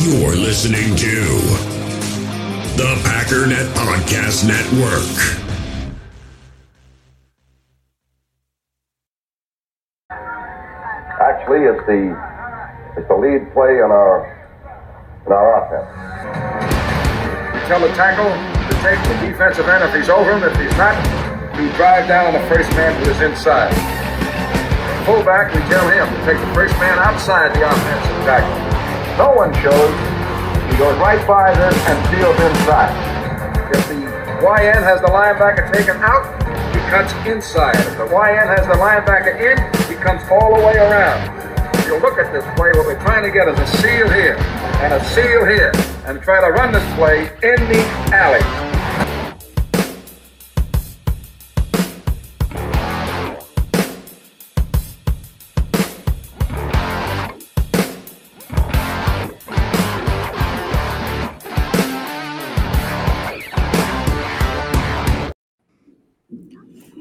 You're listening to the Packernet Podcast Network. Actually, it's the it's the lead play in our in our offense. You tell the tackle to take the defensive end if he's over him. If he's not, we drive down on the first man who is inside. Fullback, we tell him to take the first man outside the offensive tackle. No one shows. He goes right by this and steals inside. If the YN has the linebacker taken out, he cuts inside. If the YN has the linebacker in, he comes all the way around. If you look at this play, what we're trying to get is a seal here and a seal here and try to run this play in the alley.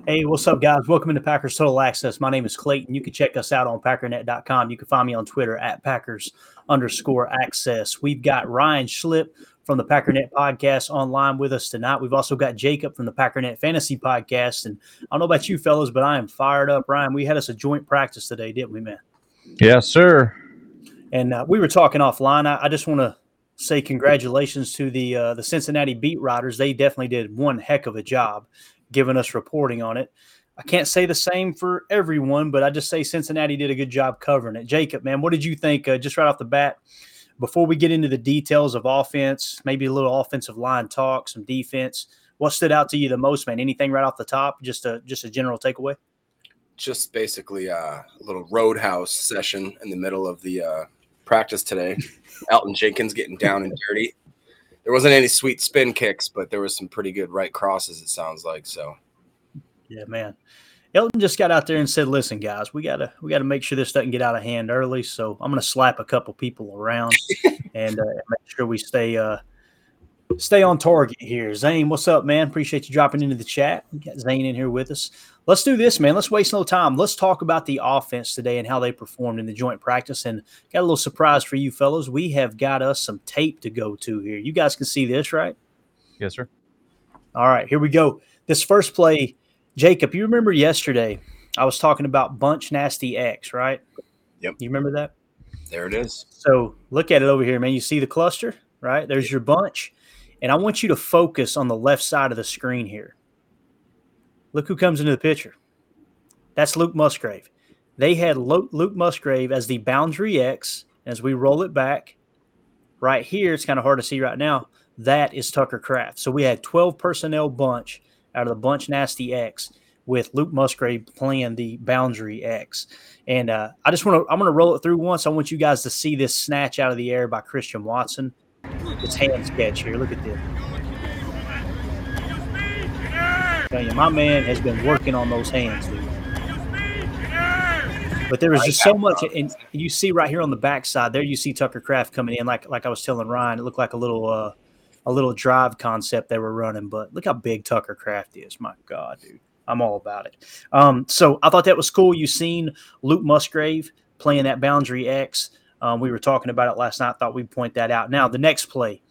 Hey, what's up, guys? Welcome into Packers Total Access. My name is Clayton. You can check us out on packernet.com. You can find me on Twitter at Packers underscore access. We've got Ryan Schlip from the Packernet podcast online with us tonight. We've also got Jacob from the Packernet Fantasy podcast. And I don't know about you fellas, but I am fired up. Ryan, we had us a joint practice today, didn't we, man? Yes, sir. And uh, we were talking offline. I, I just want to say congratulations to the uh, the Cincinnati beat riders. They definitely did one heck of a job giving us reporting on it. I can't say the same for everyone, but I just say Cincinnati did a good job covering it. Jacob, man, what did you think uh, just right off the bat? Before we get into the details of offense, maybe a little offensive line talk, some defense, what stood out to you the most, man? Anything right off the top? Just a just a general takeaway. Just basically uh, a little roadhouse session in the middle of the uh, practice today. Elgton Jenkins getting down and dirty there wasn't any sweet spin kicks, but there was some pretty good right crosses. It sounds like so. Yeah, man. Elton just got out there and said, "Listen, guys, we gotta we gotta make sure this doesn't get out of hand early. So I'm gonna slap a couple people around and uh, make sure we stay uh, stay on target here. Zane, what's up, man? Appreciate you dropping into the chat. We got Zane in here with us. Let's do this, man. Let's waste no time. Let's talk about the offense today and how they performed in the joint practice. And got a little surprise for you fellows. We have got us some tape to go to here. You guys can see this, right? Yes, sir. All right, here we go. This first play, Jacob, you remember yesterday I was talking about bunch nasty X, right? Yep. You remember that? There it is. So look at it over here, man. You see the cluster, right? There's your bunch. And I want you to focus on the left side of the screen here. Look who comes into the picture. That's Luke Musgrave. They had Luke Musgrave as the boundary X. As we roll it back, right here, it's kind of hard to see right now. That is Tucker Kraft. So we had 12 personnel bunch out of the bunch nasty X with Luke Musgrave playing the boundary X. And uh, I just want to, I'm going to roll it through once. I want you guys to see this snatch out of the air by Christian Watson. It's hand sketch here. Look at this. You, my man has been working on those hands, dude. But there was just so much, and you see right here on the backside there, you see Tucker Kraft coming in, like like I was telling Ryan, it looked like a little uh, a little drive concept they were running. But look how big Tucker Kraft is, my God, dude, I'm all about it. Um, so I thought that was cool. You seen Luke Musgrave playing that boundary X. Um, we were talking about it last night. Thought we'd point that out. Now the next play,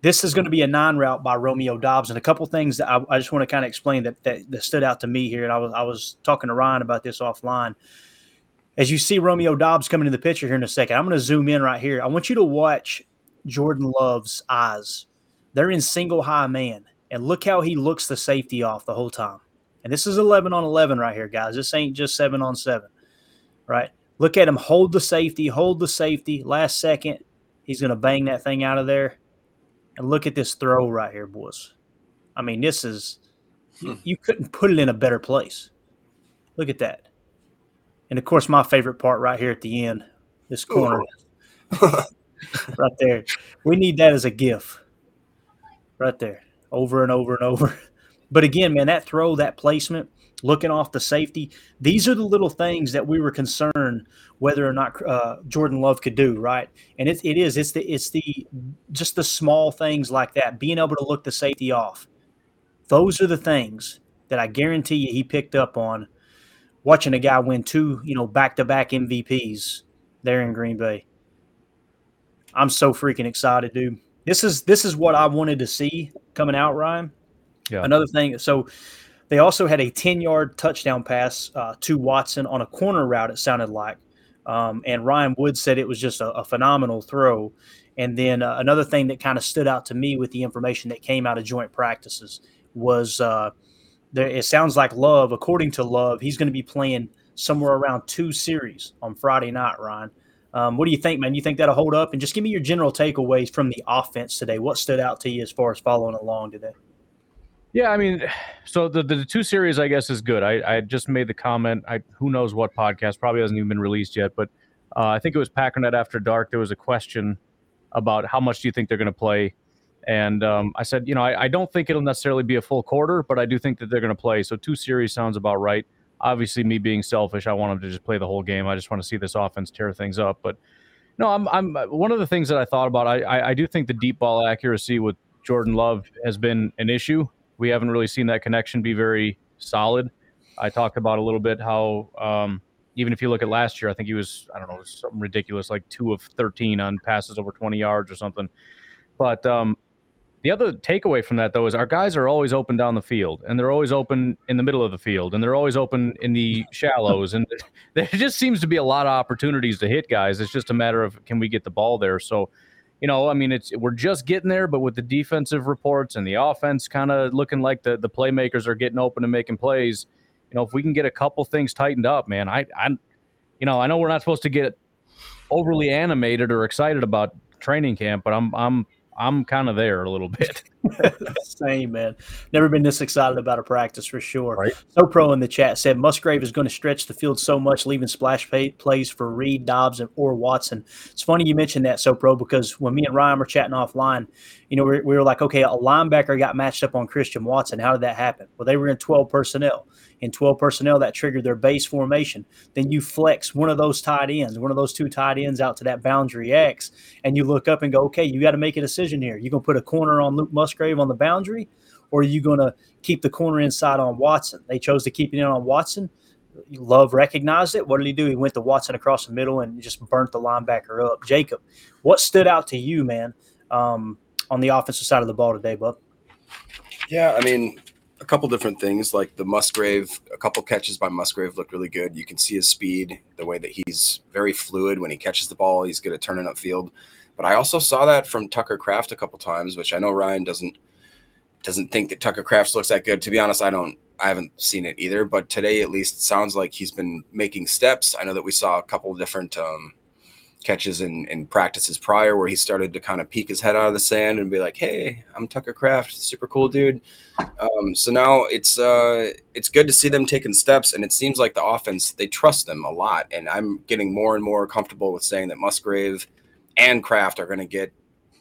this is going to be a nine route by Romeo Doubs, and a couple things that I, I just want to kind of explain that, that, that stood out to me here. And I was I was talking to Ryan about this offline. As you see Romeo Doubs coming in the picture here in a second, I'm going to zoom in right here. I want you to watch Jordan Love's eyes. They're in single high man, and look how he looks the safety off the whole time. And this is 11 on 11 right here, guys. This ain't just seven on seven, right? Look at him hold the safety, hold the safety. Last second, he's going to bang that thing out of there and look at this throw right here, boys. I mean, this is hmm. you couldn't put it in a better place. Look at that. And of course, my favorite part right here at the end, this corner. right there. We need that as a GIF. Right there. Over and over and over. But again, man, that throw, that placement, looking off the safety. These are the little things that we were concerned whether or not uh, Jordan Love could do, right? And it, it is it's the it's the just the small things like that, being able to look the safety off. Those are the things that I guarantee you he picked up on watching a guy win two, you know, back to back MVPs there in Green Bay. I'm so freaking excited, dude. This is this is what I wanted to see coming out, Ryan. Yeah. Another thing, so they also had a 10 yard touchdown pass uh, to Watson on a corner route, it sounded like. Um, and Ryan Wood said it was just a, a phenomenal throw. And then uh, another thing that kind of stood out to me with the information that came out of joint practices was uh, there, it sounds like Love, according to Love, he's going to be playing somewhere around two series on Friday night, Ryan. Um, what do you think, man? You think that'll hold up? And just give me your general takeaways from the offense today. What stood out to you as far as following along today? Yeah, I mean, so the, the two series, I guess, is good. I, I just made the comment. I who knows what podcast probably hasn't even been released yet, but uh, I think it was Packernet After Dark. There was a question about how much do you think they're going to play, and um, I said, you know, I, I, don't think it'll necessarily be a full quarter, but I do think that they're going to play. So two series sounds about right. Obviously, me being selfish, I want them to just play the whole game. I just want to see this offense tear things up. But no, I'm, I'm one of the things that I thought about. I, I, I do think the deep ball accuracy with Jordan Love has been an issue we haven't really seen that connection be very solid. I talked about a little bit how um, even if you look at last year, I think he was I don't know something ridiculous like two of thirteen on passes over twenty yards or something. But um, the other takeaway from that though is our guys are always open down the field, and they're always open in the middle of the field, and they're always open in the shallows, and there just seems to be a lot of opportunities to hit guys. It's just a matter of can we get the ball there. So you know, I mean, it's we're just getting there, but with the defensive reports and the offense kind of looking like the the playmakers are getting open and making plays, you know, if we can get a couple things tightened up, man, I I, you know, I know we're not supposed to get overly animated or excited about training camp, but I'm I'm I'm kind of there a little bit. Same, man. Never been this excited about a practice for sure. Right. So Pro in the chat said Musgrave is going to stretch the field so much, leaving splash pay, plays for Reed, Doubs, and or Watson. It's funny you mentioned that, So Pro, because when me and Ryan were chatting offline, you know, we, we were like, okay, a linebacker got matched up on Christian Watson. How did that happen? Well, they were in 12 personnel in 12 personnel that triggered their base formation. Then you flex one of those tight ends, one of those two tight ends out to that boundary X, and you look up and go, okay, you got to make a decision here. You're going to put a corner on Luke Musgrave on the boundary, or are you going to keep the corner inside on Watson? They chose to keep it in on Watson. Love recognized it. What did he do? He went to Watson across the middle and just burnt the linebacker up. Jacob, what stood out to you, man, um, on the offensive side of the ball today, bud? Yeah, I mean, a couple different things like the Musgrave, a couple catches by Musgrave look really good. You can see his speed, the way that he's very fluid when he catches the ball, he's good at turning upfield. But I also saw that from Tucker Kraft a couple times, which I know Ryan doesn't doesn't think that Tucker Kraft looks that good. To be honest, I don't I haven't seen it either, but today at least sounds like he's been making steps. I know that we saw a couple different um, catches in, in practices prior where he started to kind of peek his head out of the sand and be like, "Hey, I'm Tucker Kraft, super cool dude." Um, so now it's uh, it's good to see them taking steps, and it seems like the offense they trust them a lot, and I'm getting more and more comfortable with saying that Musgrave and Kraft are going to get.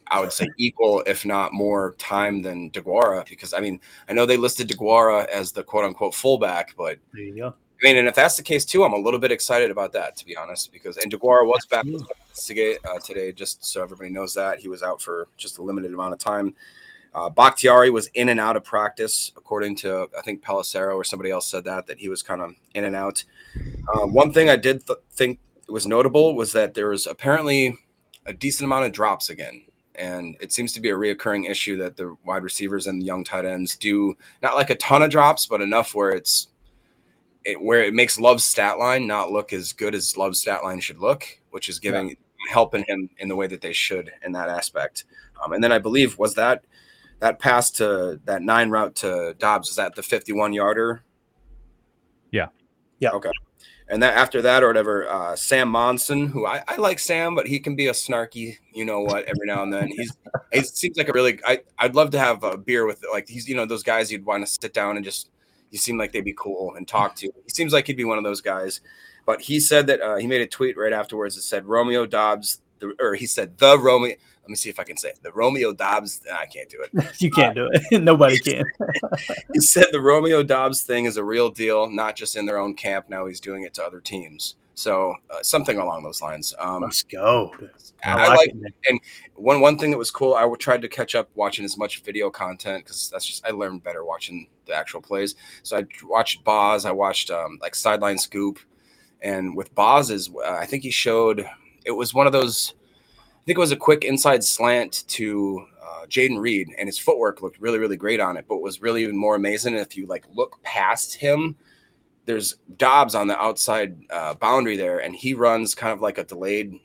I would say equal, if not more, time than Deguara because I mean I know they listed Deguara as the quote unquote fullback, but there you go I mean, and if that's the case too, I'm a little bit excited about that, to be honest, because and Deguara was back today, uh, today, just so everybody knows that he was out for just a limited amount of time. Uh, Bakhtiari was in and out of practice, according to I think Pelissero or somebody else said that that he was kind of in and out. Uh, one thing I did th- think was notable was that there was apparently a decent amount of drops again, and it seems to be a reoccurring issue that the wide receivers and the young tight ends do not like a ton of drops, but enough where it's it, where it makes Love's stat line not look as good as Love's stat line should look, which is giving yeah. helping him in the way that they should in that aspect. Um, and then I believe was that that pass to that nine route to Doubs is that the 51 yarder? Yeah. Yeah. Okay. And then after that or whatever, uh, Sam Monson, who I, I like Sam, but he can be a snarky, you know what, every now and then. He's he seems like a really I I'd love to have a beer with like he's you know those guys you'd want to sit down and just you seem like they'd be cool and talk to. He seems like he'd be one of those guys. But he said that uh, he made a tweet right afterwards that said Romeo Doubs, the, or he said the Romeo. Let me see if I can say it. The Romeo Doubs. I can't do it. you can't do it. Nobody can. he said the Romeo Doubs thing is a real deal, not just in their own camp. Now he's doing it to other teams. So uh, something along those lines. Um, Let's go. I, I like, it, and one one thing that was cool. I tried to catch up watching as much video content because that's just I learned better watching the actual plays. So I watched Boz. I watched um, like sideline scoop, and with Boz's, uh, I think he showed it was one of those. I think it was a quick inside slant to uh, Jayden Reed, and his footwork looked really, really great on it. But was really even more amazing if you like look past him, there's Doubs on the outside uh, boundary there, and he runs kind of like a delayed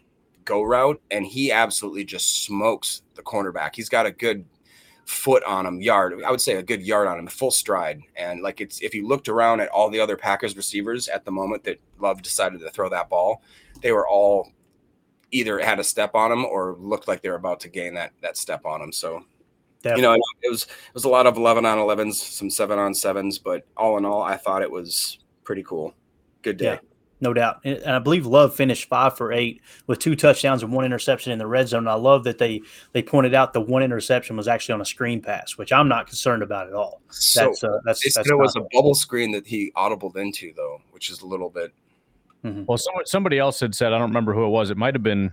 go route, and he absolutely just smokes the cornerback. He's got a good foot on him, yard. I would say a good yard on him, full stride. And like it's if you looked around at all the other Packers receivers at the moment that Love decided to throw that ball, they were all either had a step on them or looked like they were about to gain that that step on them. So Definitely. you know, it was it was a lot of eleven on elevens, some seven on sevens, but all in all, I thought it was pretty cool. Good day. Yeah, no doubt. And I believe Love finished five for eight with two touchdowns and one interception in the red zone. I love that they they pointed out the one interception was actually on a screen pass, which I'm not concerned about at all. So that's uh, that's, that's was a bubble screen that he audibled into though, which is a little bit. Mm-hmm. Well, somebody, somebody else had said I don't remember who it was. It might have been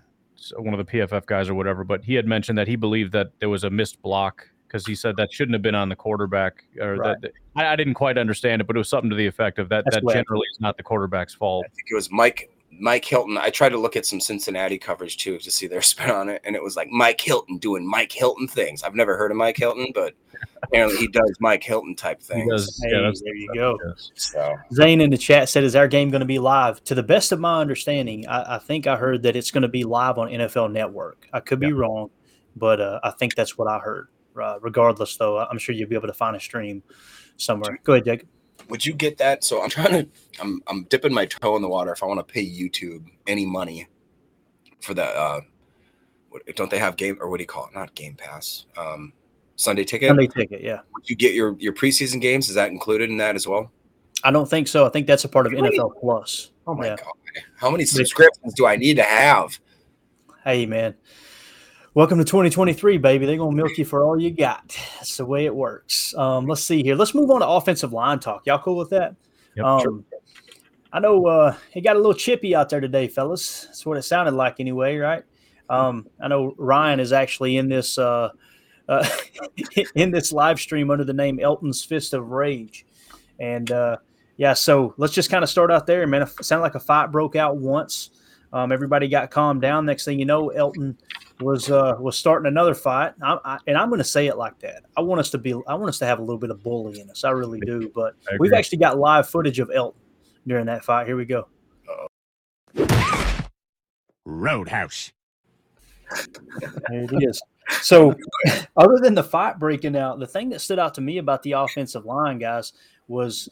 one of the PFF guys or whatever, but he had mentioned that he believed that there was a missed block because he said that shouldn't have been on the quarterback or right. that I, I, didn't quite understand it, but it was something to the effect of that. That's that generally is not the quarterback's fault. I think it was Mike Mike Hilton. I tried to look at some Cincinnati coverage too to see their spin on it, and it was like Mike Hilton doing Mike Hilton things. I've never heard of Mike Hilton, but apparently he does Mike Hilton type things. Does, hey, yeah, there you go. So. Zane in the chat said, "Is our game going to be live?" To the best of my understanding, I, I think I heard that it's going to be live on NFL Network. I could be wrong, but uh, I think that's what I heard. Uh, regardless, though, I'm sure you'll be able to find a stream somewhere. Go ahead, Jacob would you get that? So I'm trying to, I'm, I'm dipping my toe in the water. If I want to pay YouTube any money for the, uh, don't they have game or what do you call it? Not Game Pass, um, Sunday Ticket. Sunday Ticket, yeah. Would you get your your preseason games? Is that included in that as well? I don't think so. I think that's a part of really? NFL Plus. Oh my yeah. god! How many subscriptions do I need to have? Hey man, Welcome to 2023, baby. They're gonna milk you for all you got. That's the way it works. Um, let's see here. Let's move on to offensive line talk. Y'all cool with that? Yep, um, sure. I know uh, it got a little chippy out there today, fellas. That's what it sounded like, anyway, right? Um, I know Ryan is actually in this uh, uh, in this live stream under the name Elton's Fist of Rage, and uh, yeah. So let's just kind of start out there, man. It sounded like a fight broke out once. Um, everybody got calmed down. Next thing you know, Elton was uh, was starting another fight, I, I, and I'm going to say it like that. I want us to be, I want us to have a little bit of bully in us. I really do. But we've actually got live footage of Elton during that fight. Here we go. Roadhouse. There it is. So, other than the fight breaking out, the thing that stood out to me about the offensive line, guys, was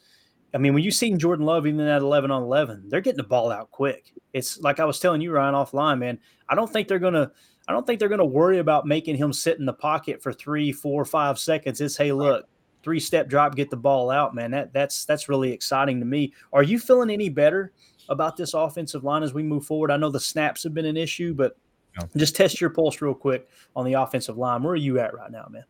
I mean, when you've seen Jordan Love even at 11 on 11, they're getting the ball out quick. It's like I was telling you, Ryan, offline, man. I don't think they're going to I don't think they're going to worry about making him sit in the pocket for three, four, five seconds. It's hey, look, three step drop, get the ball out, man. That that's that's really exciting to me. Are you feeling any better about this offensive line as we move forward? I know the snaps have been an issue, but just test your pulse real quick on the offensive line. Where are you at right now, man?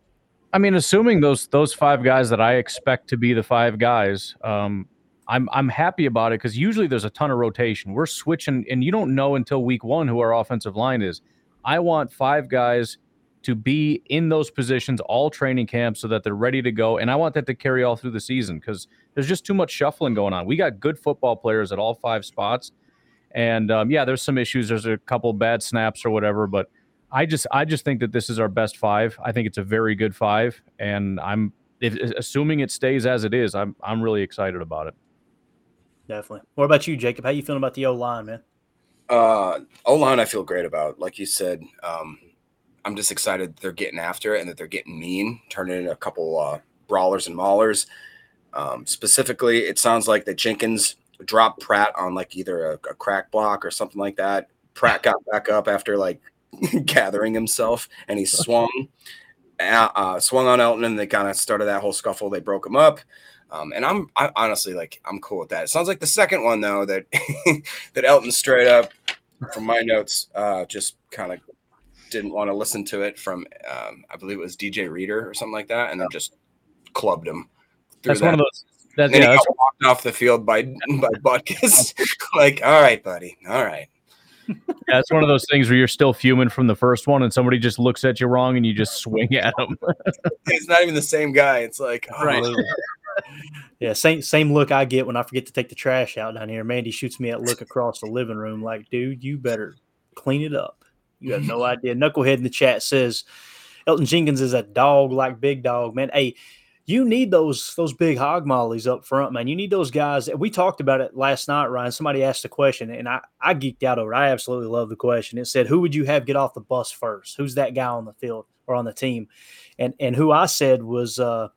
I mean, assuming those those five guys that I expect to be the five guys, um, I'm I'm happy about it because usually there's a ton of rotation. We're switching, and you don't know until week one who our offensive line is. I want five guys to be in those positions all training camp so that they're ready to go. And I want that to carry all through the season because there's just too much shuffling going on. We got good football players at all five spots. And um, yeah, there's some issues. There's a couple bad snaps or whatever, but I just I just think that this is our best five. I think it's a very good five, and I'm if, assuming it stays as it is. I'm I'm really excited about it. Definitely. What about you, Jacob? How you feeling about the O line, man? Uh, O line, I feel great about. Like you said, um, I'm just excited they're getting after it and that they're getting mean, turning in a couple uh, brawlers and maulers. Um, specifically, it sounds like that Jenkins dropped Pratt on like either a, a crack block or something like that. Pratt got back up after like gathering himself and he swung, uh, uh, swung on Elton and they kind of started that whole scuffle. They broke him up. Um, and I'm I, honestly like I'm cool with that. It sounds like the second one though that that Elton straight up from my notes uh, just kind of didn't want to listen to it from um, I believe it was DJ Reader or something like that, and then just clubbed him. That's that. one of those. That's, yeah, he got walked off the field by by Butkus. like, all right, buddy, all right. Yeah, it's one of those things where you're still fuming from the first one, and somebody just looks at you wrong, and you just swing at them. He's not even the same guy. It's like, oh, right yeah, same same look I get when I forget to take the trash out down here. Mandy shoots me that look across the living room, like, dude, you better clean it up. You have no idea. Knucklehead in the chat says Elton Jenkins is a dog like Big Dog, man. Hey, you need those those big hog mollies up front, man. You need those guys. We talked about it last night, Ryan. Somebody asked a question, and I, I geeked out over it. I absolutely love the question. It said, Who would you have get off the bus first? Who's that guy on the field or on the team? And and who I said was uh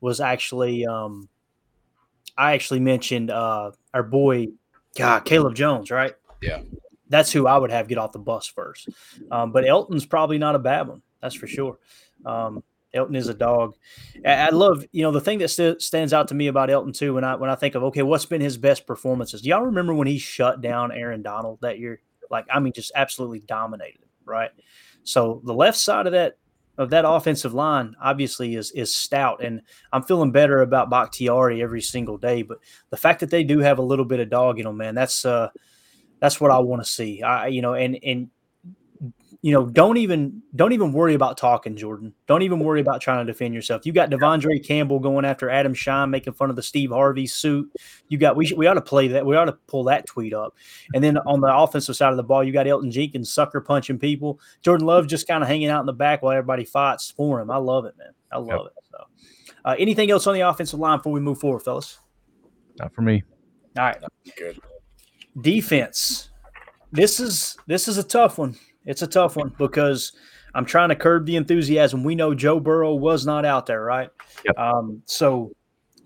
was actually um I actually mentioned uh our boy God, Caleb Jones, right? Yeah. That's who I would have get off the bus first. Um, but Elton's probably not a bad one. That's for sure. Um, Elgton is a dog. I, love, you know, the thing that st- stands out to me about Elton too. When I when I think of okay, what's been his best performances? Do y'all remember when he shut down Aaron Donald that year? Like, I mean, just absolutely dominated him, right? So the left side of that of that offensive line obviously is is stout, and I'm feeling better about Bakhtiari every single day. But the fact that they do have a little bit of dog in them, man, that's uh, that's what I want to see. I you know, and and you know, don't even don't even worry about talking, Jordan. Don't even worry about trying to defend yourself. You got De'Vondre Campbell going after Adam Schein, making fun of the Steve Harvey suit. You got we should, we ought to play that. We ought to pull that tweet up. And then on the offensive side of the ball, you got Elton Jenkins sucker punching people. Jordan Love just kind of hanging out in the back while everybody fights for him. I love it, man. I love yep. it. So, uh, anything else on the offensive line before we move forward, fellas? Not for me. All right. Good. Defense. This is this is a tough one. It's a tough one because I'm trying to curb the enthusiasm. We know Joe Burrow was not out there, right? Yep. Um, so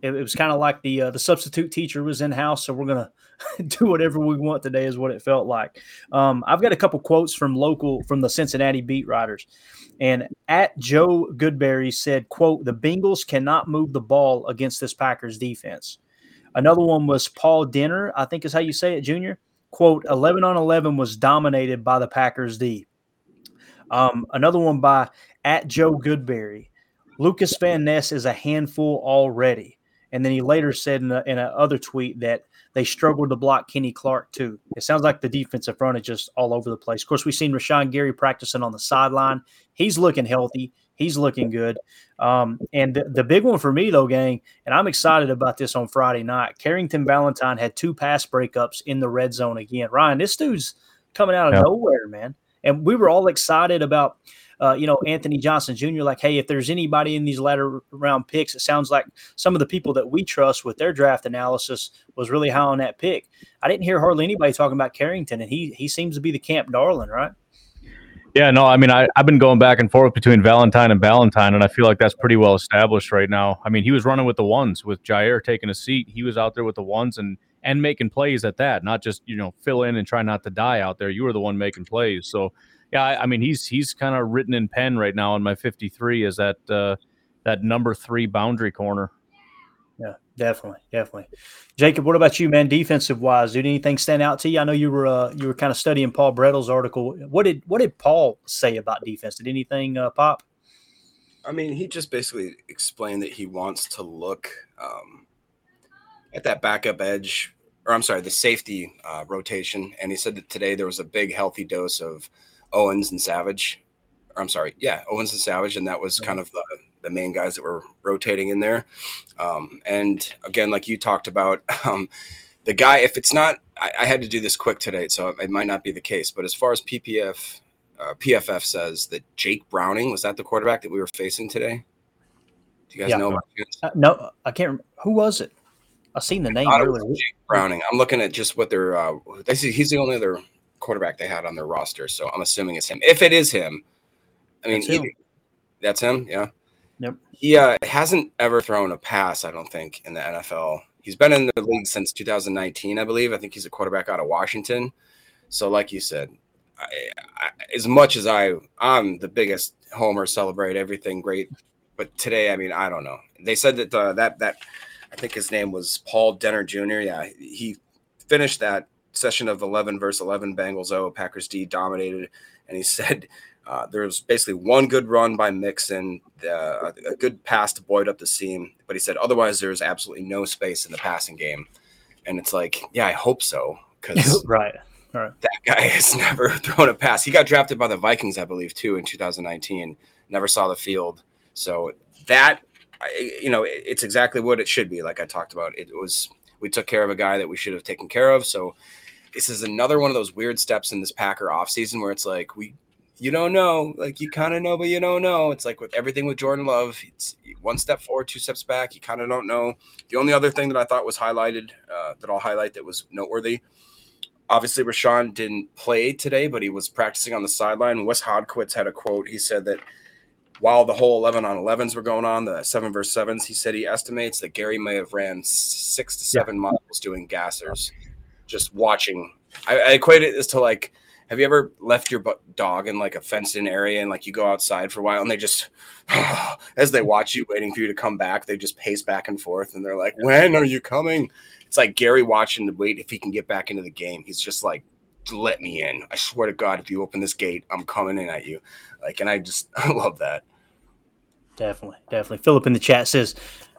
it, it was kind of like the uh, the substitute teacher was in house, so we're gonna do whatever we want today, is what it felt like. Um, I've got a couple quotes from local from the Cincinnati beat writers, and at Joe Goodberry said, "quote The Bengals cannot move the ball against this Packers defense." Another one was Paul Dehner, I think is how you say it, Junior quote, 11 on 11 was dominated by the Packers D. Um, another one by at Joe Goodberry. Lucas Van Ness is a handful already. And then he later said in, a, in another tweet that they struggled to block Kenny Clark too. It sounds like the defensive front is just all over the place. Of course, we've seen Rashan Gary practicing on the sideline. He's looking healthy. He's looking good. Um, and the, the, big one for me, though, gang, and I'm excited about this on Friday night. Carrington Valentine had two pass breakups in the red zone again. Ryan, this dude's coming out of yeah. nowhere, man. And we were all excited about, uh, you know, Anthony Johnson Jr. Like, hey, if there's anybody in these latter round picks, it sounds like some of the people that we trust with their draft analysis was really high on that pick. I didn't hear hardly anybody talking about Carrington, and he he seems to be the camp darling, right? Yeah, no, I mean, I, I've been going back and forth between Valentine and Valentine, and I feel like that's pretty well established right now. I mean, he was running with the ones with Jaire taking a seat. He was out there with the ones and and making plays at that, not just you know fill in and try not to die out there. You were the one making plays, so yeah, I, I mean, he's he's kind of written in pen right now in my 53 is that uh, that number three boundary corner. Definitely, definitely. Jacob, what about you, man? Defensive wise, did anything stand out to you? I know you were uh, you were kind of studying Paul Bretl's article. What did what did Paul say about defense? Did anything uh, pop? I mean, he just basically explained that he wants to look um, at that backup edge, or I'm sorry, the safety uh, rotation. And he said that today there was a big healthy dose of Owens and Savage. Or I'm sorry, yeah, Owens and Savage, and that was kind of the the main guys that were rotating in there. Um, and again, like you talked about, um, the guy, if it's not, I, I, had to do this quick today, so it might not be the case. But as far as PPF, uh, PFF says that Jake Browning was that the quarterback that we were facing today. Do you guys yeah. know about uh, no, I can't. Remember. Who was it? I seen the name earlier. Jake Browning. I'm looking at just what they're. Uh, he's the only other quarterback they had on their roster, so I'm assuming it's him. If it is him, I mean, that's him. That's him yeah. Yep. He uh, hasn't ever thrown a pass, I don't think, in the NFL. He's been in the league since 2019, I believe. I think he's a quarterback out of Washington. So, like you said, I, I, as much as I, I'm the biggest homer, celebrate everything great, but today, I mean, I don't know. They said that uh, that that I think his name was Paul Denner Jr. Yeah, he finished that session of 11 versus 11 Bengals O Packers D dominated, and he said uh, there was basically one good run by Mixon, uh, a good pass to Boyd up the seam, but he said otherwise there's absolutely no space in the passing game. And it's like, yeah, I hope so because right. right, that guy has never thrown a pass. He got drafted by the Vikings, I believe, too, in 2019. Never saw the field. So that, you know, it's exactly what it should be. Like I talked about, it was we took care of a guy that we should have taken care of. So this is another one of those weird steps in this Packer offseason where it's like we you don't know. Like you kind of know, but you don't know. It's like with everything with Jordan Love, it's one step forward, two steps back. You kind of don't know. The only other thing that I thought was highlighted uh, that I'll highlight that was noteworthy. Obviously, Rashan didn't play today, but he was practicing on the sideline. Wes Hodkiewicz had a quote. He said that while the whole 11 on 11s were going on, the seven versus sevens, he said he estimates that Gary may have ran six to seven yeah. miles doing gassers, just watching. I, I equate it as to like have you ever left your dog in like a fenced in area and like you go outside for a while and they just, as they watch you waiting for you to come back, they just pace back and forth and they're like, when are you coming? It's like Gary watching to wait if he can get back into the game. He's just like, let me in. I swear to God, if you open this gate, I'm coming in at you. Like, and I just, I love that. Definitely, definitely. Philip in the chat says,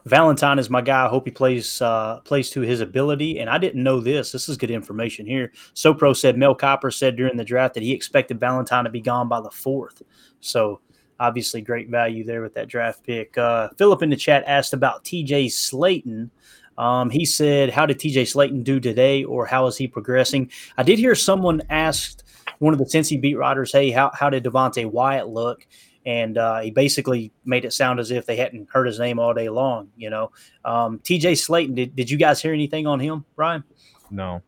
Valentine is my guy. I hope he plays uh, plays to his ability. And I didn't know this. This is good information here. SoPro said Mel Kiper said during the draft that he expected Valentine to be gone by the fourth. So obviously great value there with that draft pick. Uh, Philip in the chat asked about TJ Slaton. Um, he said, "How did TJ Slaton do today, or how is he progressing?" I did hear someone asked one of the Cincy beat writers, "Hey, how how did Devonte Wyatt look?" And uh, he basically made it sound as if they hadn't heard his name all day long. You know, um, T.J. Slaton. Did, did you guys hear anything on him, Ryan? No.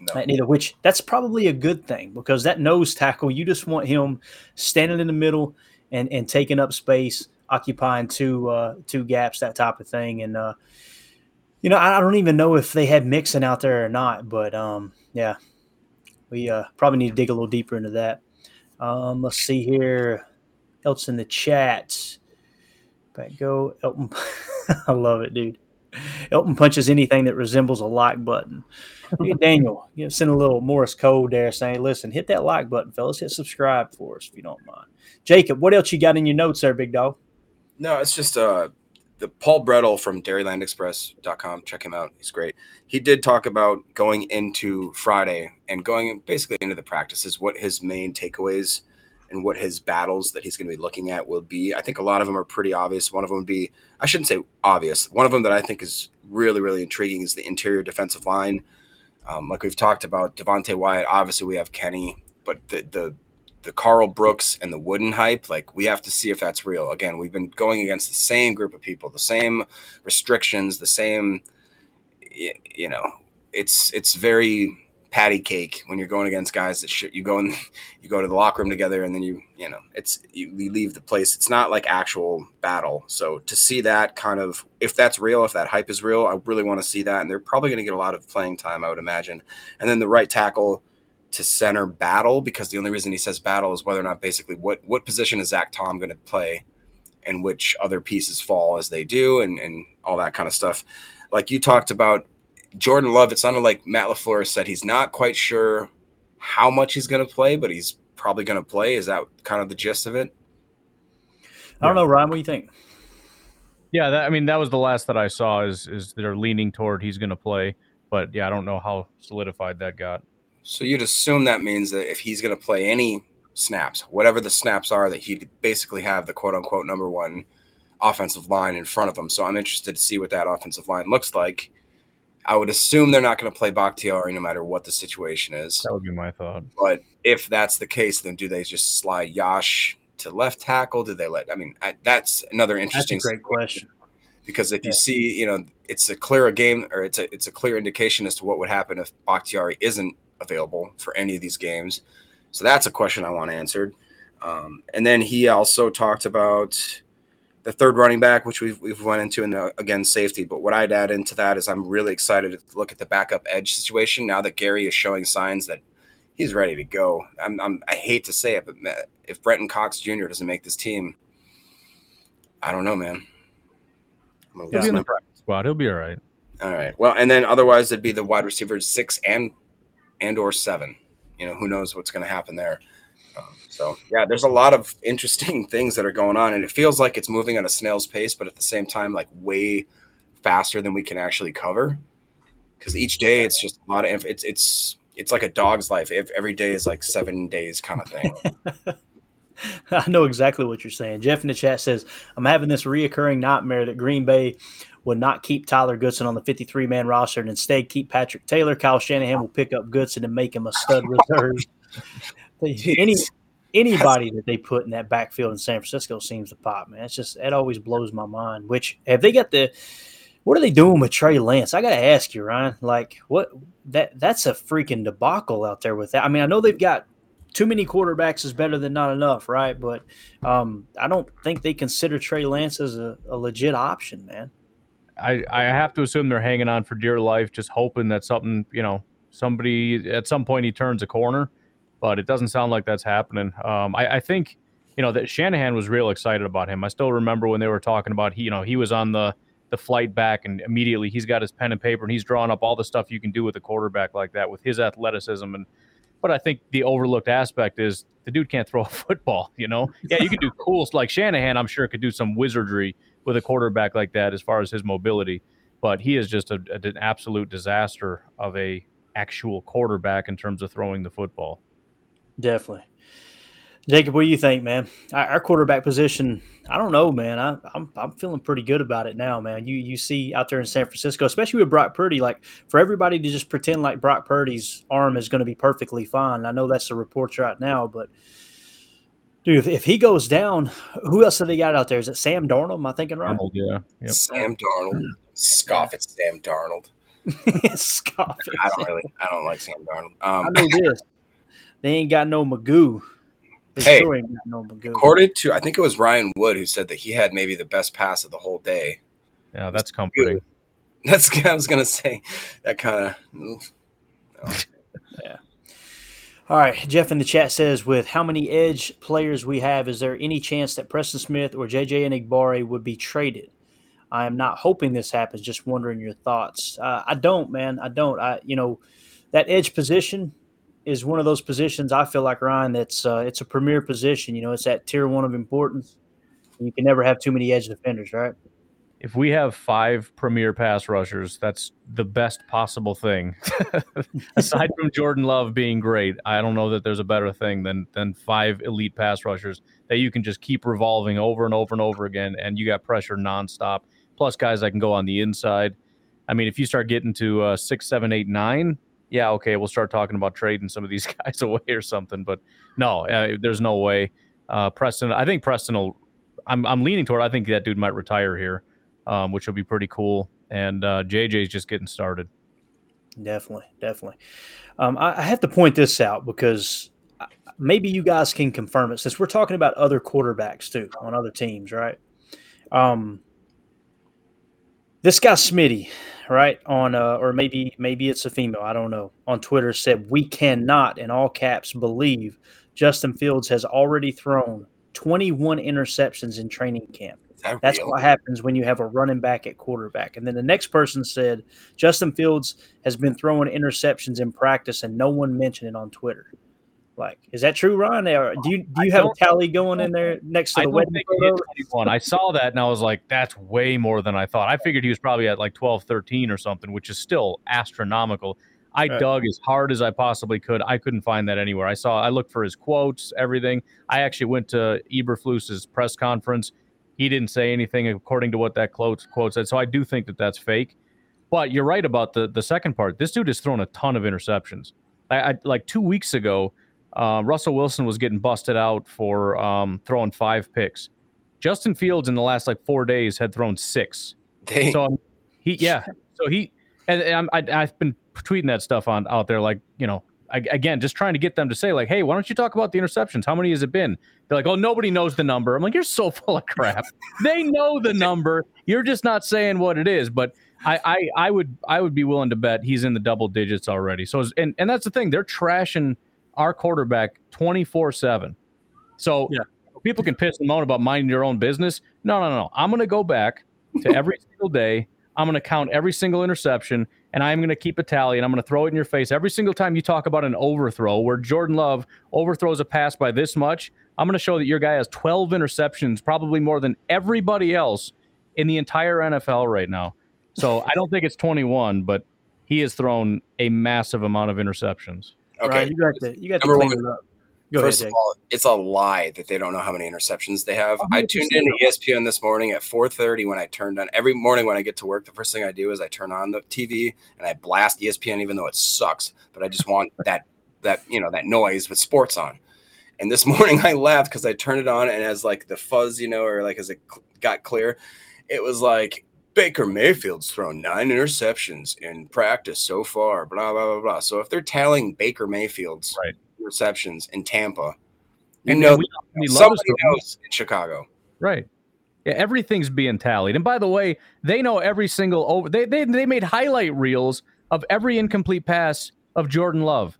No. Neither, which that's probably a good thing because that nose tackle, you just want him standing in the middle and and taking up space, occupying two uh, two gaps, that type of thing. And uh, you know, I don't even know if they had Mixon out there or not, but um, yeah, we uh, probably need to dig a little deeper into that. Um, let's see here else in the chat. Back go Elton. I love it, dude. Elton punches anything that resembles a like button. Hey, Daniel, you know, send a little Morse code there saying, listen, hit that like button, fellas. Hit subscribe for us if you don't mind. Jacob, what else you got in your notes there, big dog? No, it's just uh the Paul Bretl from dairylandexpress.com. Check him out. He's great. He did talk about going into Friday and going basically into the practices, what his main takeaways and what his battles that he's going to be looking at will be. I think a lot of them are pretty obvious. One of them would be, I shouldn't say obvious. One of them that I think is really, really intriguing is the interior defensive line. Um, like we've talked about Devonte Wyatt, obviously we have Kenny, but the, the, the Karl Brooks and the Wooden hype, like we have to see if that's real. Again, we've been going against the same group of people, the same restrictions, the same, you know, it's, it's very, patty cake when you're going against guys that. You go in, you go to the locker room together, and then you, you know, it's you, you leave the place. It's not like actual battle. So to see that kind of, if that's real, if that hype is real, I really want to see that. And they're probably going to get a lot of playing time, I would imagine. And then the right tackle to center battle, because the only reason he says battle is whether or not basically what what position is Zach Tom going to play, and which other pieces fall as they do, and and all that kind of stuff. Like you talked about Jordan Love, it sounded like Matt LaFleur said he's not quite sure how much he's going to play, but he's probably going to play. Is that kind of the gist of it? I don't know, Ryan. What do you think? Yeah, that, I mean, that was the last that I saw. Is is they're leaning toward he's going to play, but yeah, I don't know how solidified that got. So you'd assume that means that if he's going to play any snaps, whatever the snaps are, that he'd basically have the quote unquote number one offensive line in front of him. So I'm interested to see what that offensive line looks like. I would assume they're not going to play Bakhtiari no matter what the situation is. That would be my thought. But if that's the case, then do they just slide Yosh to left tackle? Do they let? I mean, I, that's another interesting. That's great question. Because if yeah. you see, you know, it's a clear game, or it's a it's a clear indication as to what would happen if Bakhtiari isn't available for any of these games. So that's a question I want answered. Um, and then he also talked about the third running back, which we've we've went into, and again safety. But what I'd add into that is I'm really excited to look at the backup edge situation now that Gary is showing signs that he's ready to go. I'm, I'm I hate to say it, but if Brenton Cox Jr. doesn't make this team, I don't know, man. He'll be in the practice squad. He'll be all right. All right. Well, and then otherwise it'd be the wide receivers six and and or seven. You know, who knows what's going to happen there. So yeah, there's a lot of interesting things that are going on, and it feels like it's moving at a snail's pace, but at the same time, like way faster than we can actually cover. Because each day it's just a lot of it's it's it's like a dog's life. If every day is like seven days kind of thing. I know exactly what you're saying. Jeff in the chat says, I'm having this reoccurring nightmare that Green Bay would not keep Tyler Goodson on the 53 man roster and instead keep Patrick Taylor. Kyle Shanahan will pick up Goodson and make him a stud reserve. any anybody that they put in that backfield in San Francisco seems to pop, man. It's just it always blows my mind. Which have they got the what are they doing with Trey Lance? I gotta ask you, Ryan. Like what that that's a freaking debacle out there with that. I mean, I know they've got too many quarterbacks is better than not enough, right? But um, I don't think they consider Trey Lance as a, a legit option, man. I, I have to assume they're hanging on for dear life, just hoping that something, you know, somebody at some point he turns a corner, but it doesn't sound like that's happening. Um, I, I think, you know, that Shanahan was real excited about him. I still remember when they were talking about he, you know, he was on the the flight back and immediately he's got his pen and paper and he's drawing up all the stuff you can do with a quarterback like that with his athleticism and but I think the overlooked aspect is the dude can't throw a football, you know? Yeah, you can do cool stuff like Shanahan, I'm sure could do some wizardry with a quarterback like that as far as his mobility, but he is just a, a, an absolute disaster of a actual quarterback in terms of throwing the football. Definitely. Jacob, what do you think, man? Our quarterback position, I don't know, man. I, am I'm, I'm feeling pretty good about it now, man. You you see out there in San Francisco, especially with Brock Purdy, like for everybody to just pretend like Brock Purdy's arm is going to be perfectly fine. I know that's the reports right now, but dude, if, if he goes down, who else have they got out there? Is it Sam Darnold? Am I thinking right? Darnold, yeah. Yep. Sam Darnold. Scoff at Sam Darnold. Scoff. I don't really. I don't like Sam Darnold. Um, I know this. They ain't got no Magoo. They Hey, according to I think it was Ryan Wood who said that he had maybe the best pass of the whole day. Yeah, that's comforting. That's I was gonna say that kind of. No. yeah. All right, Jeff in the chat says, with how many edge players we have, is there any chance that Preston Smith or JJ Enagbare would be traded? I am not hoping this happens. Just wondering your thoughts. Uh, I don't, man. I don't. I, you know, that edge position is one of those positions I feel like Ryan that's uh, it's a premier position. You know, it's that tier one of importance. You can never have too many edge defenders, right? If we have five premier pass rushers, that's the best possible thing. Aside from Jordan Love being great, I don't know that there's a better thing than than five elite pass rushers that you can just keep revolving over and over and over again, and you got pressure nonstop. Plus, guys that can go on the inside. I mean, if you start getting to uh, six, seven, eight, nine, yeah, okay, we'll start talking about trading some of these guys away or something. But no, uh, there's no way. Uh, Preston, I think Preston will. I'm I'm leaning toward. I think that dude might retire here, um, which will be pretty cool. And uh, JJ's just getting started. Definitely, definitely. Um, I, I have to point this out because uh, maybe you guys can confirm it since we're talking about other quarterbacks too on other teams, right? Um, this guy Smitty, right? On uh, or maybe maybe it's a female i don't know. On twitter said we cannot in all caps believe justin fields has already thrown 21 interceptions in training camp. That that's real? what happens when you have a running back at quarterback. And then the next person said justin fields has been throwing interceptions in practice and no one mentioned it on twitter like, is that true, Ron? Or do you do you I have a tally going in there next to the wedding photo? I saw that and I was like, that's way more than I thought. I figured he was probably at like 12, 13 or something, which is still astronomical. I right. dug as hard as I possibly could. I couldn't find that anywhere. I saw, I looked for his quotes, everything. I actually went to Eberflus's press conference. He didn't say anything according to what that quote, quote said. So I do think that that's fake. But you're right about the the second part. This dude has thrown a ton of interceptions. I, I like two weeks ago, uh, Russell Wilson was getting busted out for um, throwing five picks. Justin Fields in the last like four days had thrown six. Dang. So um, he, yeah. So he, and, and I, have been tweeting that stuff on out there, like you know, I, again, just trying to get them to say like, hey, why don't you talk about the interceptions? How many has it been? They're like, oh, nobody knows the number. I'm like, you're so full of crap. they know the number. You're just not saying what it is. But I, I, I would, I would be willing to bet he's in the double digits already. So, and and that's the thing. They're trashing our quarterback 24 7. So yeah. people can piss and moan about minding your own business. No, no, no. I'm going to go back to every single day. I'm going to count every single interception and I'm going to keep a tally and I'm going to throw it in your face every single time you talk about an overthrow where Jordan Love overthrows a pass by this much. I'm going to show that your guy has 12 interceptions, probably more than everybody else in the entire NFL right now. So I don't think it's 21, but he has thrown a massive amount of interceptions. Okay, Ryan, you got to you got to clean one, it up. Go First ahead, of all, it's a lie that they don't know how many interceptions they have. 100%. I tuned in to ESPN this morning at 4:30 when I turned on every morning when I get to work. The first thing I do is I turn on the TV and I blast ESPN, even though it sucks. But I just want that that you know that noise with sports on. And this morning I laughed because I turned it on and as like the fuzz, you know, or like as it got clear, it was like Baker Mayfield's thrown nine interceptions in practice so far, blah blah blah blah. So if they're tallying Baker Mayfield's Right. receptions in Tampa, you And know we- we somebody knows in Chicago. Right. Yeah, everything's being tallied. And by the way, they know every single over they they they made highlight reels of every incomplete pass of Jordan Love.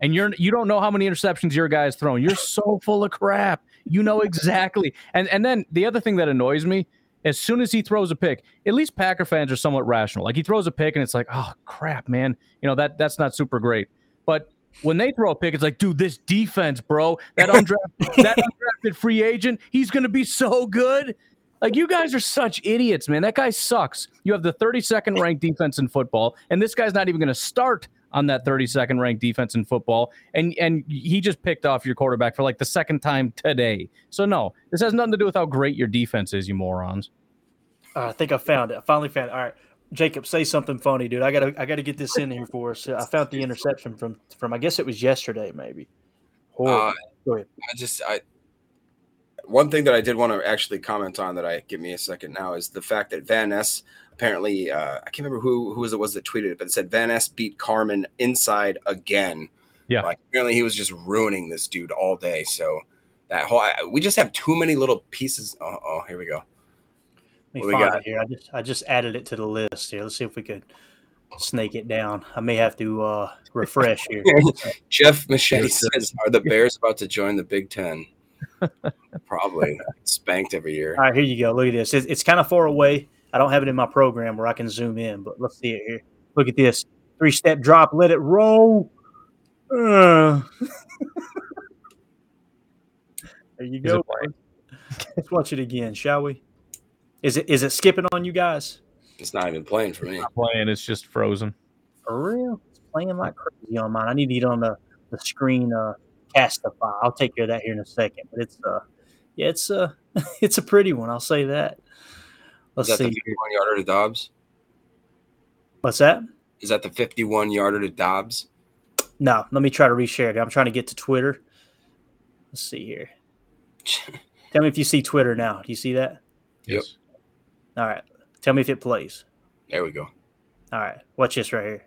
And you're you don't know how many interceptions your guy's thrown. You're so full of crap. You know exactly. And and then the other thing that annoys me, as soon as he throws a pick, at least Packer fans are somewhat rational. Like he throws a pick and it's like, oh crap, man. You know, that that's not super great. But when they throw a pick, it's like, dude, this defense, bro, that undrafted, that undrafted free agent, he's gonna be so good. Like you guys are such idiots, man. That guy sucks. You have the 32nd ranked defense in football, and this guy's not even going to start on that 32nd ranked defense in football. And and he just picked off your quarterback for like the second time today. So no, this has nothing to do with how great your defense is, you morons. Uh, I think I found it. I finally found it. All right, Jacob, say something funny, dude. I gotta I gotta get this in here for us. I found the interception from from I guess it was yesterday, maybe. Horrible. Uh, Go ahead. I just I one thing that I did want to actually comment on that I give me a second now is the fact that Van Ness apparently uh, I can't remember who who was it was that tweeted it, but it said Van Ness beat Carman inside again. Yeah. like apparently he was just ruining this dude all day. So that whole I, we just have too many little pieces. Oh, oh here we go. Let what me we find got? it here. I just I just added it to the list here. Let's see if we could snake it down. I may have to uh refresh here. Jeff Machete says, "Are the Bears about to join the Big Ten? Probably spanked every year. All right, here you go. Look at this. It's, it's kind of far away. I don't have it in my program where I can zoom in, but let's see it here. Look at this. Three step drop. Let it roll. Uh. there you go. Let's watch it again, shall we? Is it is it skipping on you guys? It's not even playing for me. Not playing, it's just frozen. For real? It's playing like crazy on mine. I need to get on the, the screen uh castify. I'll take care of that here in a second. But it's uh yeah, it's uh it's a pretty one, I'll say that. Let's Is that see. the here. 51 yarder to Doubs? What's that? Is that the 51 yarder to Doubs? No, let me try to reshare it. I'm trying to get to Twitter. Let's see here. Tell me if you see Twitter now. Do you see that? Yep. All right. Tell me if it plays. There we go. All right. Watch this right here.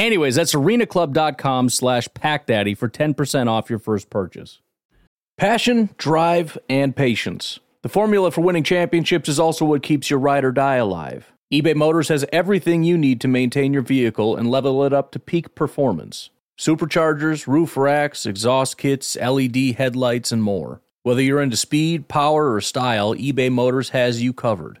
Anyways, that's arenaclub.com slash packdaddy for 10% off your first purchase. Passion, drive, and patience. The formula for winning championships is also what keeps your ride or die alive. eBay Motors has everything you need to maintain your vehicle and level it up to peak performance. Superchargers, roof racks, exhaust kits, LED headlights, and more. Whether you're into speed, power, or style, eBay Motors has you covered.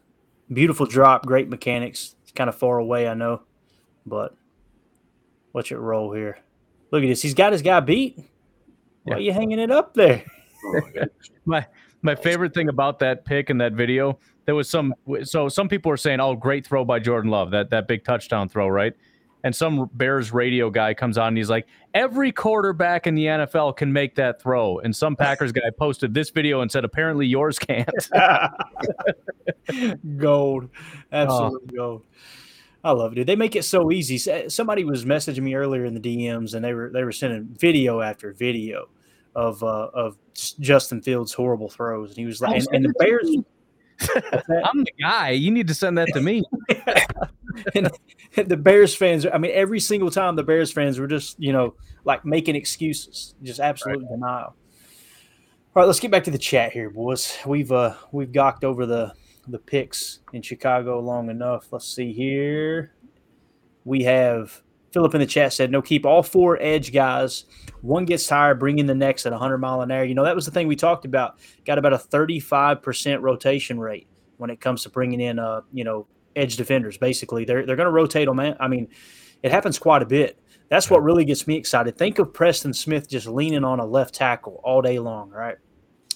Beautiful drop, great mechanics. It's kind of far away, I know, but watch it roll here. Look at this. He's got his guy beat. Why Yeah. are you hanging it up there? my my favorite thing about that pick and that video there was some so some people were saying oh great throw by jordan love that that big touchdown throw right and some Bears radio guy comes on and he's like, every quarterback in the NFL can make that throw. And some Packers guy posted this video and said, apparently yours can't. gold, absolute gold. I love it. Dude. They make it so easy. Somebody was messaging me earlier in the DMs, and they were they were sending video after video of uh, of Justin Fields' horrible throws, and he was like, and, and the Bears. I'm the guy. You need to send that to me. and, and the Bears fans, I mean, every single time the Bears fans were just, you know, like making excuses, just absolute right. denial. All right, let's get back to the chat here, boys. We've uh we've gawked over the the picks in Chicago long enough. Let's see here. We have Philip in the chat said, no, keep all four edge guys. One gets tired, bring in the next at 100 mile an hour. You know, that was the thing we talked about. Got about a 35% rotation rate when it comes to bringing in, uh, you know, edge defenders. Basically, they're, they're going to rotate them. I mean, it happens quite a bit. That's what really gets me excited. Think of Preston Smith just leaning on a left tackle all day long, right?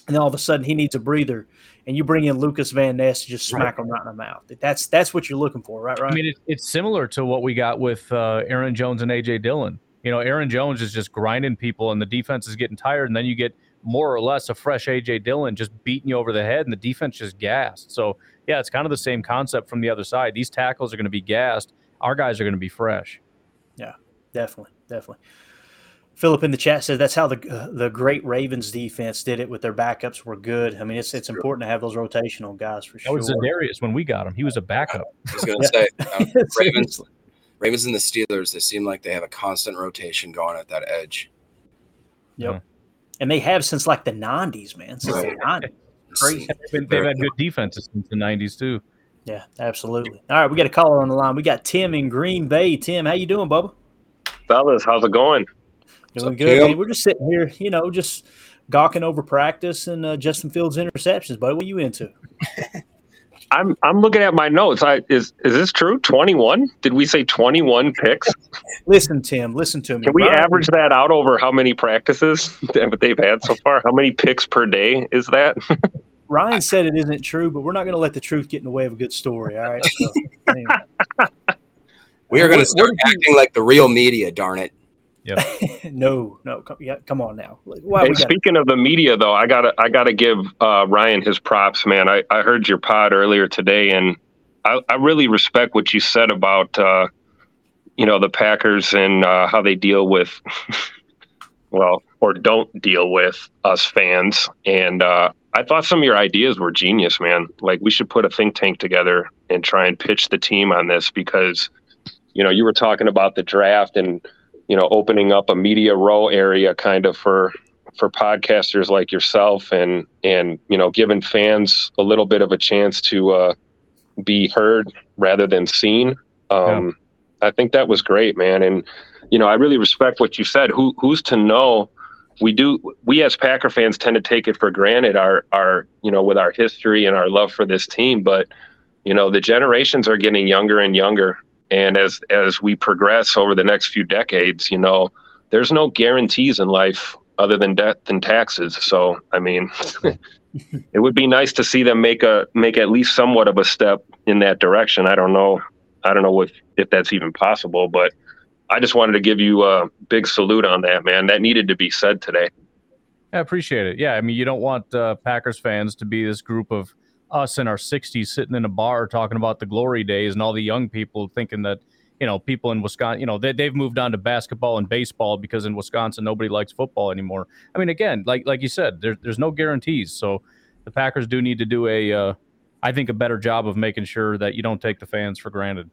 And then all of a sudden he needs a breather and you bring in Lucas Van Ness to just smack right. him right in the mouth. That's that's what you're looking for, right? Right. I mean, it, it's similar to what we got with uh, Aaron Jones and AJ Dillon. You know, Aaron Jones is just grinding people, and the defense is getting tired, and then you get more or less a fresh AJ Dillon just beating you over the head, and the defense just gassed. So yeah, it's kind of the same concept from the other side. These tackles are going to be gassed. Our guys are going to be fresh. Yeah, definitely, definitely. Philip in the chat says that's how the uh, the great Ravens defense did it with their backups were good. I mean, it's it's important to have those rotational guys for that sure. That was Za'Darius when we got him. He was a backup. I was going to say um, Ravens, Ravens and the Steelers. They seem like they have a constant rotation going at that edge. Yep, yeah. And they have since like the '90s, man. Since right. the '90s, crazy. They've, they've had good defenses since the '90s too. Yeah, absolutely. All right, we got a caller on the line. We got Tim in Green Bay. Tim, how you doing, Bubba? Fellas, how's it going? Doing good. We're just sitting here, you know, just gawking over practice and uh, Justin Fields interceptions. But what are you into? I'm I'm looking at my notes. I is is this true? Twenty one? Did we say twenty one picks? listen, Tim. Listen to me. Can we Ryan, average that out over how many practices that they've had so far? How many picks per day is that? Ryan said it isn't true, but we're not going to let the truth get in the way of a good story. All right. So, anyway. We are going to start acting like the real media. Darn it. Yep. no, no, come, yeah, come on now. Hey, speaking of the media, though, I gotta I gotta give uh, Ryan his props, man. I, I heard your pod earlier today, and I, I really respect what you said about uh, you know the Packers and uh, how they deal with, well, or don't deal with us fans. And uh, I thought some of your ideas were genius, man. Like we should put a think tank together and try and pitch the team on this because, you know, you were talking about the draft and you know opening up a media row area kind of for for podcasters like yourself and and you know giving fans a little bit of a chance to uh, be heard rather than seen. Um, yeah. i think that was great man. And you know i really respect what you said. Who who's to know? We do we as packer fans tend to take it for granted our our you know with our history and our love for this team. But you know the generations are getting younger and younger and as as we progress over the next few decades, you know, there's no guarantees in life other than death and taxes. So, I mean, it would be nice to see them make a make at least somewhat of a step in that direction. I don't know. I don't know if if that's even possible, but I just wanted to give you a big salute on that, man. That needed to be said today. I appreciate it. Yeah, I mean, you don't want uh, Packers fans to be this group of us in our 60s sitting in a bar talking about the glory days and all the young people thinking that you know people in wisconsin you know they, they've moved on to basketball and baseball because in wisconsin nobody likes football anymore. I mean again like like you said there, there's no guarantees. So the packers do need to do a uh, I think a better job of making sure that you don't take the fans for granted.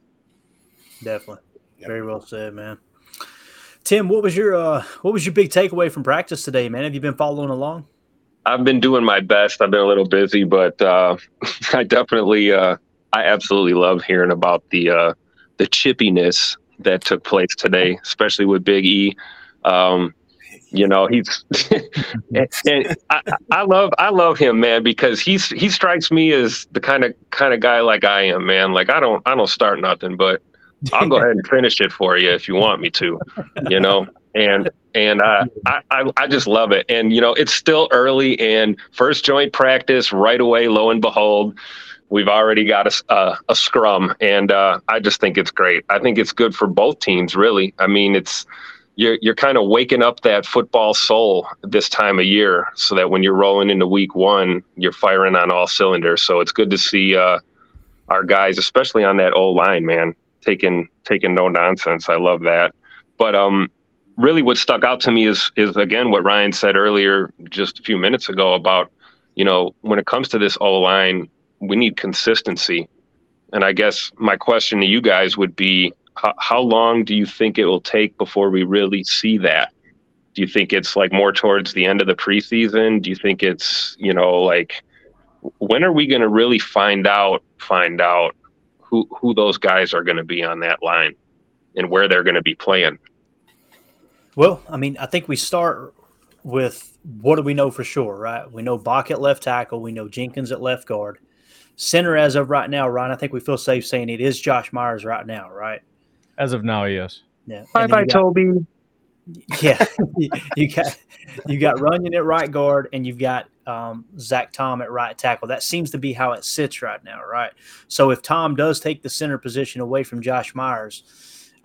Definitely. Very well said man. Tim what was your uh what was your big takeaway from practice today man? Have you been following along I've been doing my best. I've been a little busy, but uh, I definitely, uh, I absolutely love hearing about the uh, the chippiness that took place today, especially with Big E. Um, you know, he's and, and I, I, love I love him, man, because he's he strikes me as the kind of kind of guy like I am, man. Like I don't I don't start nothing, but I'll go ahead and finish it for you if you want me to, you know. And and uh, I, I, I just love it. And you know, it's still early, and first joint practice right away. Lo and behold, we've already got a, a, a scrum, and uh, I just think it's great. I think it's good for both teams, really. I mean, it's you're you're kind of waking up that football soul this time of year, so that when you're rolling into week one, you're firing on all cylinders. So it's good to see uh, our guys, especially on that old line, man, taking taking no nonsense. I love that. But um, really, what stuck out to me is is again what Ryan said earlier, just a few minutes ago about you know when it comes to this O line, we need consistency. And I guess my question to you guys would be how, how long do you think it will take before we really see that? Do you think it's like more towards the end of the preseason? Do you think it's, you know, like when are we going to really find out find out who who those guys are going to be on that line and where they're going to be playing? Well, I mean, I think we start with what do we know for sure, right? We know Bach at left tackle, we know Jenkins at left guard. Center as of right now, Ryan, I think we feel safe saying it is Josh Myers right now, right? As of now, yes. Yeah. Bye bye, Toby. Yeah, you got you got Runyan at right guard, and you've got um, Zach Tom at right tackle. That seems to be how it sits right now, right? So if Tom does take the center position away from Josh Myers,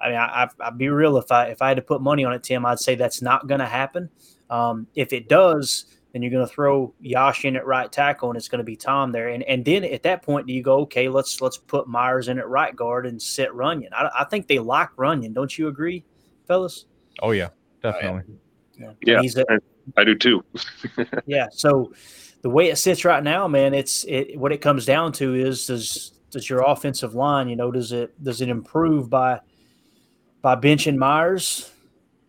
I mean, I, would be real if I if I had to put money on it, Tim, I'd say that's not going to happen. Um, if it does, then you're going to throw Yosh in at right tackle, and it's going to be Tom there. And and then at that point, do you go, okay, let's let's put Myers in at right guard and sit Runyan? I, I think they like Runyan. Don't you agree, fellas? Oh yeah, definitely. Yeah, yeah a, I, I do too. yeah. So the way it sits right now, man, it's it. What it comes down to is does does your offensive line, you know, does it does it improve by by benching Myers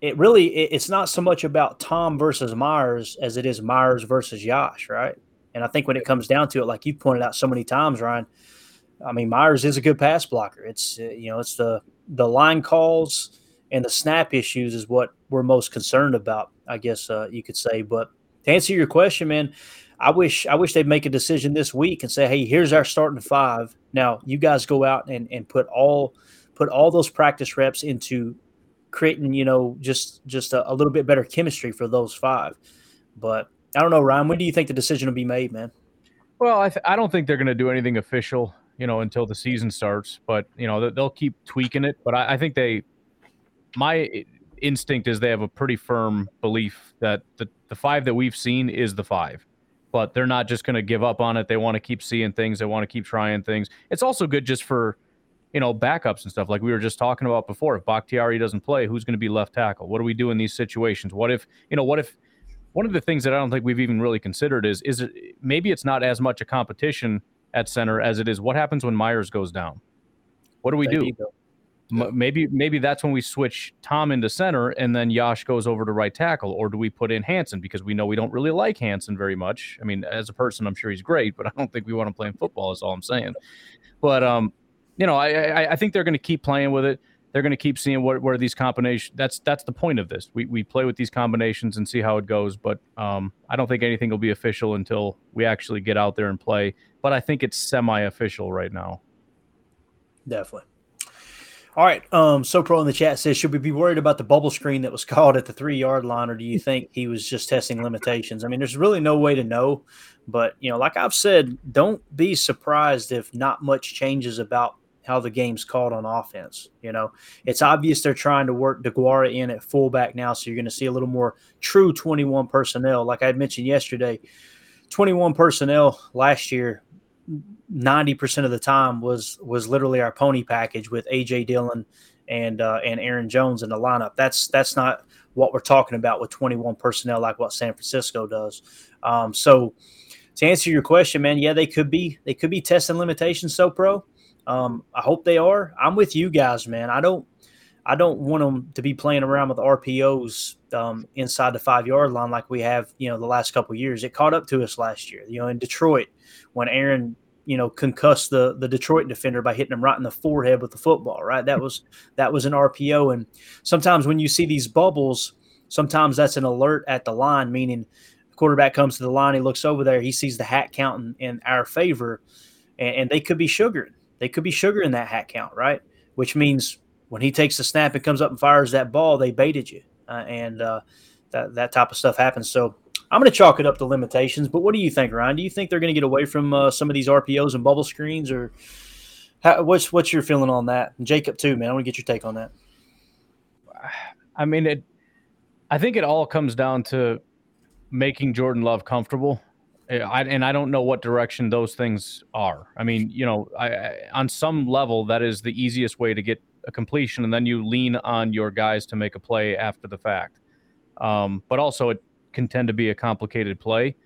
it really it, it's not so much about Tom versus Myers as it is Myers versus Yosh, right? And I think when it comes down to it, like you pointed out so many times, Ryan, I mean Myers is a good pass blocker. It's uh, you know it's the the line calls and the snap issues is what we're most concerned about, I guess uh, you could say. But to answer your question, man, I wish I wish they'd make a decision this week and say, hey, here's our starting five. Now you guys go out and, and put all put all those practice reps into creating, you know, just just a, a little bit better chemistry for those five. But I don't know, Ryan. When do you think the decision will be made, man? Well, I, th- I don't think they're going to do anything official, you know, until the season starts. But you know, they'll keep tweaking it. But I, I think they, my instinct is they have a pretty firm belief that the the five that we've seen is the five. But they're not just going to give up on it. They want to keep seeing things. They want to keep trying things. It's also good just for you know, backups and stuff like we were just talking about before. If Bakhtiari doesn't play, who's going to be left tackle? What do we do in these situations? What if, you know, what if one of the things that I don't think we've even really considered is is it maybe it's not as much a competition at center as it is what happens when Myers goes down? What do we do? Maybe maybe that's when we switch Tom into center and then Yosh goes over to right tackle, or do we put in Hanson because we know we don't really like Hanson very much. I mean, as a person, I'm sure he's great, but I don't think we want to play in football. Is all I'm saying. But um, you know, I, I, I think they're going to keep playing with it. They're going to keep seeing what where these combinations. That's that's the point of this. We we play with these combinations and see how it goes. But um, I don't think anything will be official until we actually get out there and play. But I think it's semi-official right now. Definitely. All right. Um, so pro in the chat says, should we be worried about the bubble screen that was called at the three yard line, or do you think he was just testing limitations? I mean, there's really no way to know. But you know, like I've said, don't be surprised if not much changes about how the game's called on offense. You know, it's obvious they're trying to work Deguara in at fullback now, so you're going to see a little more true 21 personnel. Like I mentioned yesterday, 21 personnel last year, 90% of the time was was literally our pony package with AJ Dillon and uh, and Aaron Jones in the lineup. That's that's not what we're talking about with 21 personnel like what San Francisco does. Um, so to answer your question, man, yeah, they could be they could be testing limitations. So pro, um, I hope they are. I'm with you guys, man. I don't I don't want them to be playing around with RPOs um, inside the five yard line like we have, you know, the last couple years. It caught up to us last year, you know, in Detroit when Aaron, you know, concussed the the Detroit defender by hitting him right in the forehead with the football. Right, that was that was an RPO. And sometimes when you see these bubbles, sometimes that's an alert at the line, meaning the quarterback comes to the line, he looks over there, he sees the hat count in, our favor, and, and they could be sugaring they could be sugar in that hat count, right? Which means when he takes the snap and comes up and fires that ball, they baited you, uh, and uh, that that type of stuff happens. So I'm going to chalk it up to limitations. But what do you think, Ryan? Do you think they're going to get away from uh, some of these RPOs and bubble screens, or how, what's what's your feeling on that? And Jacob too, man. I want to get your take on that. I mean, it. I think it all comes down to making Jordan Love comfortable. I, and I don't know what direction those things are. I mean, you know, I, I, on some level, that is the easiest way to get a completion, and then you lean on your guys to make a play after the fact. Um, but also, it can tend to be a complicated play.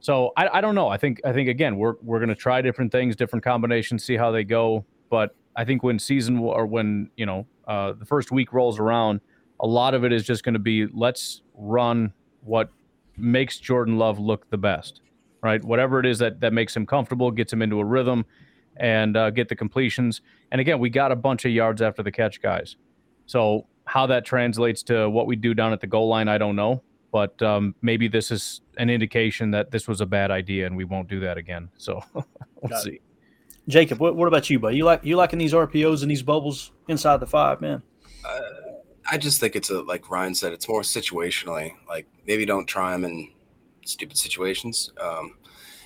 So I, I don't know. I think I think again, we're we're going to try different things, different combinations, see how they go. But I think when season or when you know uh, the first week rolls around, a lot of it is just going to be let's run what makes Jordan Love look the best, right? Whatever it is that that makes him comfortable, gets him into a rhythm, and uh, get the completions. And again, we got a bunch of yards after the catch guys. So how that translates to what we do down at the goal line, I don't know. But um, maybe this is an indication that this was a bad idea and we won't do that again. So we'll see. It. Jacob, what, what about you, buddy? You like you liking these RPOs and these bubbles inside the five, man? Uh, I just think it's a like Ryan said, it's more situationally. Like maybe don't try them in stupid situations. Um,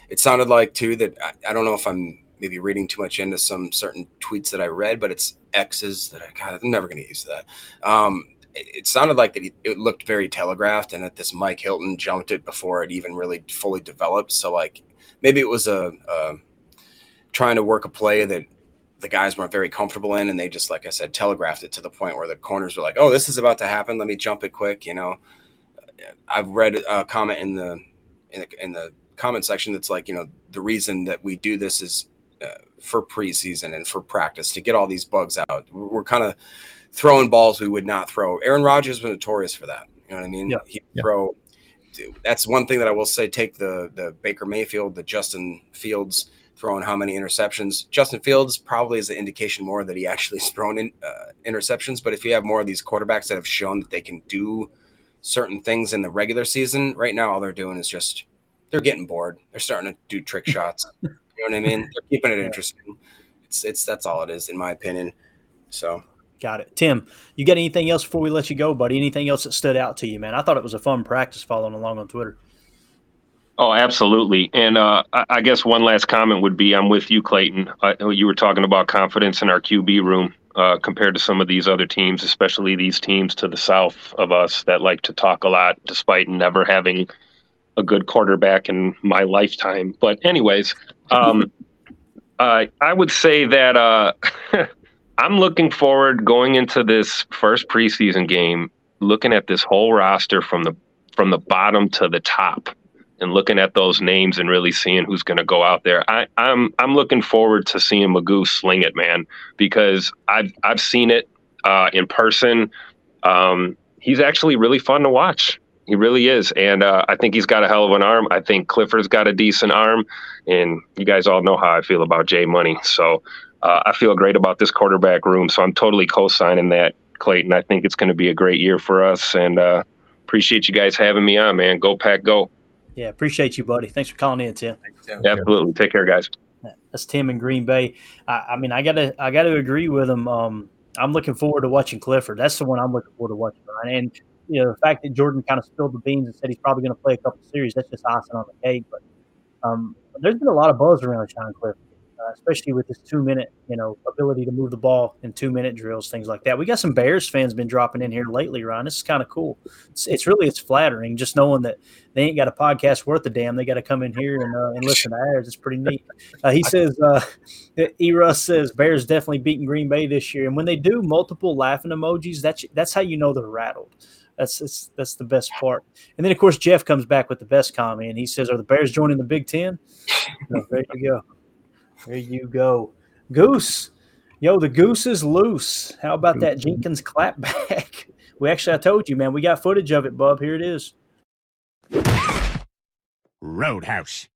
it sounded like too that I, I, don't know if I'm maybe reading too much into some certain tweets that I read, but it's X's that I God, I'm never going to use that. Um, it, it, sounded like that it looked very telegraphed, and that this Mike Hilton jumped it before it even really fully developed. So like maybe it was a, a trying to work a play that the guys weren't very comfortable in, and they just, like I said, telegraphed it to the point where the corners were like, "Oh, this is about to happen. Let me jump it quick." You know, I've read a comment in the in the, in the comment section that's like, you know, the reason that we do this is uh, for preseason and for practice to get all these bugs out. We're kind of throwing balls we would not throw. Aaron Rodgers was notorious for that. You know what I mean? Yeah. He yeah. throw. That's one thing that I will say. Take the the Baker Mayfield, the Justin Fields throwing how many interceptions. Justin Fields probably is an indication more that he actually has thrown in uh, interceptions. But if you have more of these quarterbacks that have shown that they can do certain things in the regular season, right now all they're doing is just they're getting bored. They're starting to do trick shots. you know what I mean? They're keeping it interesting. It's it's that's all it is in my opinion. So Got it. Tim, you got anything else before we let you go, buddy? Anything else that stood out to you, man? I thought it was a fun practice following along on Twitter. Oh, absolutely. And uh, I guess one last comment would be I'm with you, Clayton. Uh, you were talking about confidence in our QB room uh, compared to some of these other teams, especially these teams to the south of us that like to talk a lot despite never having a good quarterback in my lifetime. But, anyways, um, I would say that uh, I'm looking forward going into this first preseason game, looking at this whole roster from the from the bottom to the top and looking at those names and really seeing who's going to go out there. I, I'm, I'm looking forward to seeing Magoo sling it, man, because I've I've seen it uh, in person. Um, he's actually really fun to watch. He really is, and uh, I think he's got a hell of an arm. I think Clifford's got a decent arm, and you guys all know how I feel about Jay Money. So uh, I feel great about this quarterback room. So I'm totally co-signing that, Clayton. I think it's going to be a great year for us, and uh, appreciate you guys having me on, man. Go Pack, go! Yeah, appreciate you, buddy. Thanks for calling in, Tim. Tim. Absolutely. Take care, guys. That's Tim in Green Bay. I, I mean, I gotta, I gotta agree with him. Um, I'm looking forward to watching Clifford. That's the one I'm looking forward to watching. And you know, the fact that Jordan kind of spilled the beans and said he's probably going to play a couple series, that's just icing on the cake. But um, there's been a lot of buzz around Sean Clifford uh, especially with this two minute, you know, ability to move the ball in two minute drills, things like that. We got some Bears fans been dropping in here lately, Ron. This is kind of cool. It's, it's, really it's flattering just knowing that they ain't got a podcast worth a damn. They got to come in here and, uh, and listen to ours. It's pretty neat. Uh, he says, uh, E. Russ says Bears definitely beating Green Bay this year, and when they do multiple laughing emojis, that's that's how you know they're rattled. That's, that's that's the best part. And then of course Jeff comes back with the best comment. He says, "Are the Bears joining the Big Ten? there you go. There you go. Goose. Yo, the goose is loose. How about that Jenkins clapback? We actually, I told you, man, we got footage of it, bub. Here it is. Roadhouse.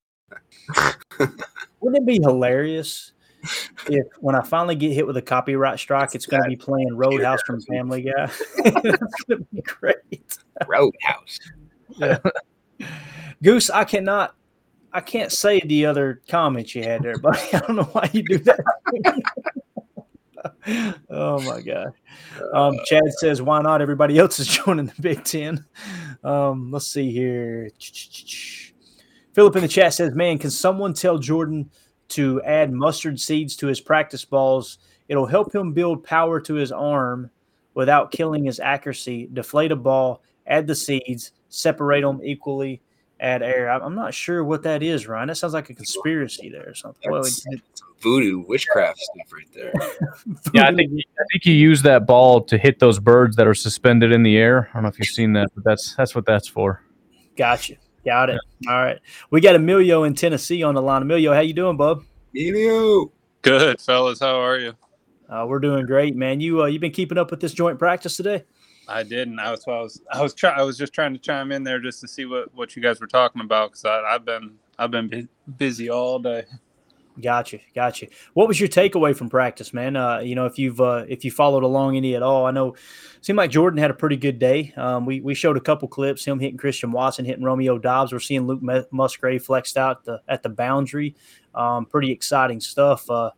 Wouldn't it be hilarious if when I finally get hit with a copyright strike, it's going to be playing Roadhouse from Family Guy? That's going to be great. Roadhouse. Yeah. Goose, I cannot I can't say the other comments you had there, buddy. I don't know why you do that. oh my god. Um, Chad says, "Why not? Everybody else is joining the Big Ten. Um, let's see here. Philip in the chat says, "Man, can someone tell Jordan to add mustard seeds to his practice balls? It'll help him build power to his arm without killing his accuracy. Deflate a ball, add the seeds, separate them equally." Add air. I'm not sure what that is, Ryan. That sounds like a conspiracy there or something. Well, voodoo witchcraft stuff right there. yeah, I think I think you use that ball to hit those birds that are suspended in the air. I don't know if you've seen that, but that's that's what that's for. Gotcha. Got it. All right. We got Emilio in Tennessee on the line. Emilio, how you doing, bub? Emilio. Good, fellas. How are you? Uh, we're doing great, man. You uh, you been keeping up with this joint practice today? I didn't. I was I was I was trying. I was just trying to chime in there just to see what what you guys were talking about because I've been I've been busy all day. Gotcha, gotcha. What was your takeaway from practice, man? Uh, you know, if you've uh, if you followed along any at all, I know seemed like Jordan had a pretty good day. Um, we we showed a couple clips, him hitting Christian Watson, hitting Romeo Doubs. We're seeing Luke Musgrave flexed out the, at the boundary. Um, pretty exciting stuff. Uh,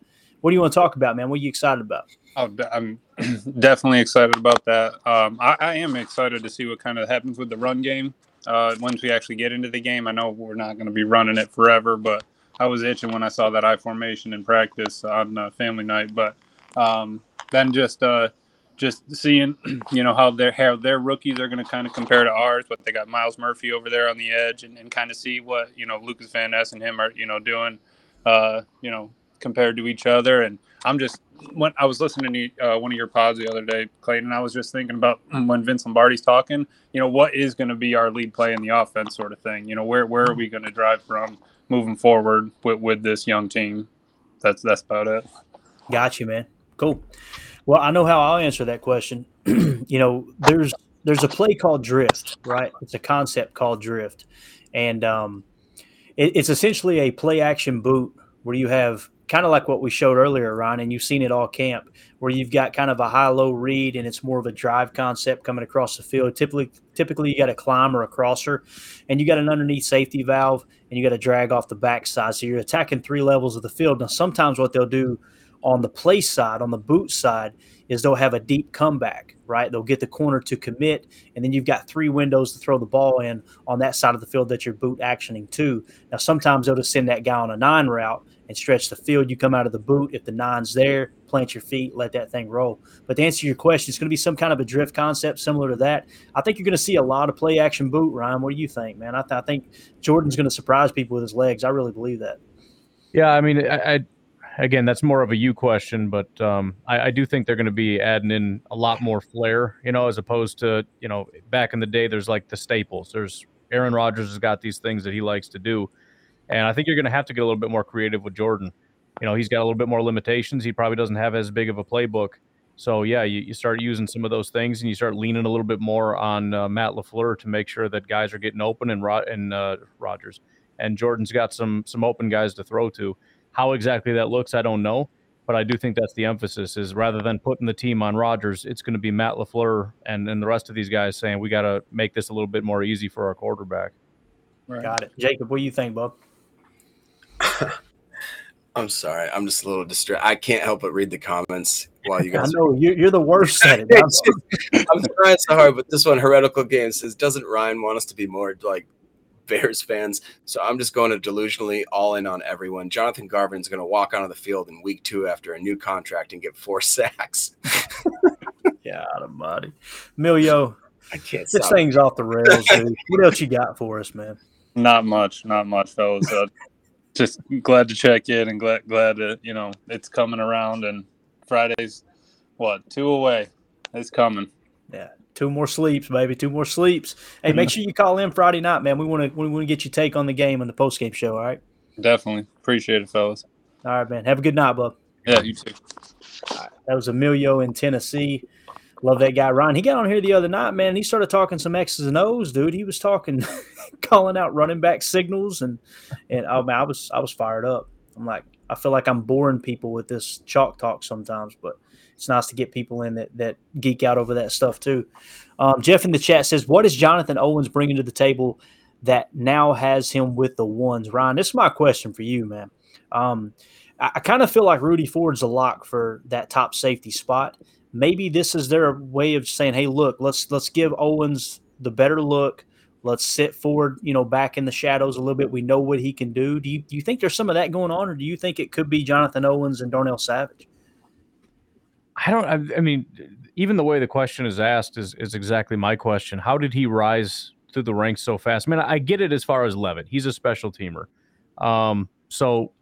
what do you want to talk about, man? What are you excited about? Oh, I'm definitely excited about that. Um, I, I, am excited to see what kind of happens with the run game uh, once we actually get into the game. I know we're not going to be running it forever, but I was itching when I saw that I formation in practice on uh, family night. But um, then just uh, just seeing, you know, how their how their rookies are going to kind of compare to ours. But they got Myles Murphy over there on the edge, and, and kind of see what you know Lucas Van Ness and him are you know doing, uh, you know, compared to each other. And I'm just when I was listening to uh, one of your pods the other day, Clayton, I was just thinking about when Vince Lombardi's talking. You know, what is going to be our lead play in the offense, sort of thing. You know, where where are we going to drive from moving forward with with this young team? That's that's about it. Got you, man. Cool. Well, I know how I'll answer that question. you know, there's there's a play called drift, right? It's a concept called drift, and um, it, it's essentially a play action boot where you have kind of like what we showed earlier, Ryan, and you've seen it all camp, where you've got kind of a high-low read, and it's more of a drive concept coming across the field. Typically, typically you got a climb or a crosser, and you got an underneath safety valve, and you got to drag off the backside. So you're attacking three levels of the field. Now, sometimes what they'll do on the play side, on the boot side, is they'll have a deep comeback, right? They'll get the corner to commit, and then you've got three windows to throw the ball in on that side of the field that you're boot actioning to. Now, sometimes they'll just send that guy on a nine route and stretch the field. You come out of the boot. If the nine's there, plant your feet, let that thing roll. But to answer your question, it's going to be some kind of a drift concept similar to that. I think you're going to see a lot of play action boot, Ryan. What do you think, man? I, th- I think Jordan's going to surprise people with his legs. I really believe that. Yeah, I mean, I, I again, that's more of a you question, but um, I, I, do think they're going to be adding in a lot more flair, you know, as opposed to, you know, back in the day, there's like the staples. There's Aaron Rodgers has got these things that he likes to do. And I think you're going to have to get a little bit more creative with Jordan. You know, he's got a little bit more limitations. He probably doesn't have as big of a playbook. So, yeah, you, you start using some of those things and you start leaning a little bit more on uh, Matt LaFleur to make sure that guys are getting open and, Rod- and uh, Rodgers. And Jordan's got some some open guys to throw to. How exactly that looks, I don't know. But I do think that's the emphasis is rather than putting the team on Rodgers, it's going to be Matt LaFleur and, and the rest of these guys saying we got to make this a little bit more easy for our quarterback. Right. Got it. Jacob, what do you think, Bob? I'm sorry. I'm just a little distracted. I can't help but read the comments while you guys. I know you're, you're the worst at it. I'm trying so hard, but this one, heretical game says, doesn't Ryan want us to be more like Bears fans? So I'm just going to delusionally all in on everyone. Jonathan Garvin's going to walk onto the field in week two after a new contract and get four sacks. yeah, out of body. Milio, I can't. This thing's off the rails, dude. What else you got for us, man? Not much, not much, fellas. Uh, just glad to check in and glad glad that you know it's coming around and Friday's what two away. It's coming. Yeah, two more sleeps, baby. Two more sleeps. Hey, make sure you call in Friday night, man. We want to we want to get your take on the game on the post game show. All right. Definitely appreciate it, fellas. All right, man. Have a good night, bub. Yeah, you too. That was Emilio in Tennessee. Love that guy, Ryan. He got on here the other night, man. he started talking some X's and O's, dude. He was talking, calling out running back signals, and and oh man, I was I was fired up. I'm like, I feel like I'm boring people with this chalk talk sometimes, but it's nice to get people in that that geek out over that stuff too. Um, Jeff in the chat says, "What is Jonathan Owens bringing to the table that now has him with the ones?" Ryan, this is my question for you, man. Um, I, I kind of feel like Rudy Ford's a lock for that top safety spot maybe this is their way of saying, "Hey, look, let's let's give Owens the better look. Let's sit Ford, you know, back in the shadows a little bit. We know what he can do. Do you do you think there's some of that going on, or do you think it could be Jonathan Owens and Darnell Savage? I don't. I, I mean, even the way the question is asked is is exactly my question. How did he rise through the ranks so fast? I mean, I get it as far as Leavitt. He's a special teamer. Um, so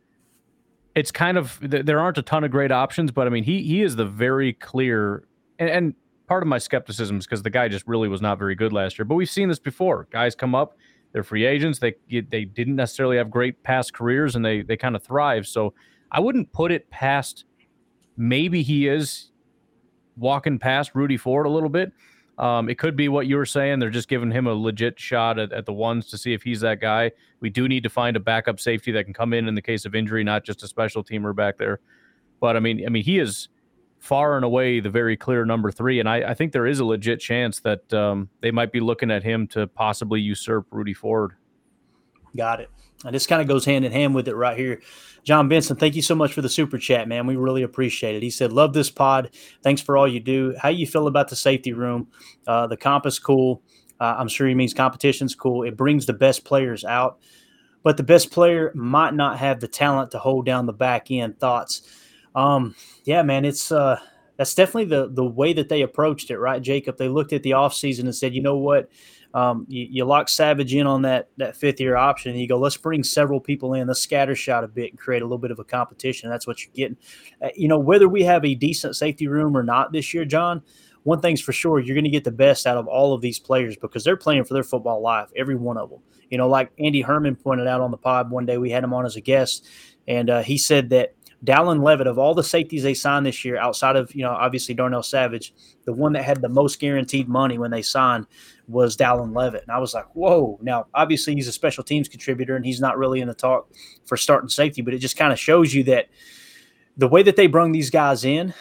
it's kind of there aren't a ton of great options, but I mean, he he is the very clear and, and part of my skepticism is because the guy just really was not very good last year. But we've seen this before. Guys come up, they're free agents. They they didn't necessarily have great past careers, and they they kind of thrive. So I wouldn't put it past. Maybe he is walking past Rudy Ford a little bit. Um, it could be what you were saying. They're just giving him a legit shot at, at the ones to see if he's that guy. We do need to find a backup safety that can come in in the case of injury, not just a special teamer back there. But I mean, I mean, he is far and away the very clear number three. And I, I think there is a legit chance that um, they might be looking at him to possibly usurp Rudy Ford. Got it. And this kind of goes hand in hand with it right here. John Benson, thank you so much for the super chat, man. We really appreciate it. He said, Love this pod. Thanks for all you do. How you feel about the safety room? Uh, the comp is cool. Uh, I'm sure he means competition's cool. It brings the best players out, but the best player might not have the talent to hold down the back end. Thoughts? Um, yeah, man, it's uh, that's definitely the the way that they approached it, right, Jacob? They looked at the offseason and said, you know what, um, you, you, lock Savage in on that that fifth year option, and you go, let's bring several people in, let's scatter shot a bit and create a little bit of a competition. That's what you're getting. Uh, you know, whether we have a decent safety room or not this year, John. One thing's for sure, you're going to get the best out of all of these players because they're playing for their football life, every one of them. You know, like Andy Herman pointed out on the pod one day, we had him on as a guest, and uh, he said that Dallin Leavitt, of all the safeties they signed this year, outside of, you know, obviously Darnell Savage, the one that had the most guaranteed money when they signed was Dallin Leavitt. And I was like, whoa. Now, obviously, he's a special teams contributor and he's not really in the talk for starting safety, but it just kind of shows you that the way that they brung these guys in,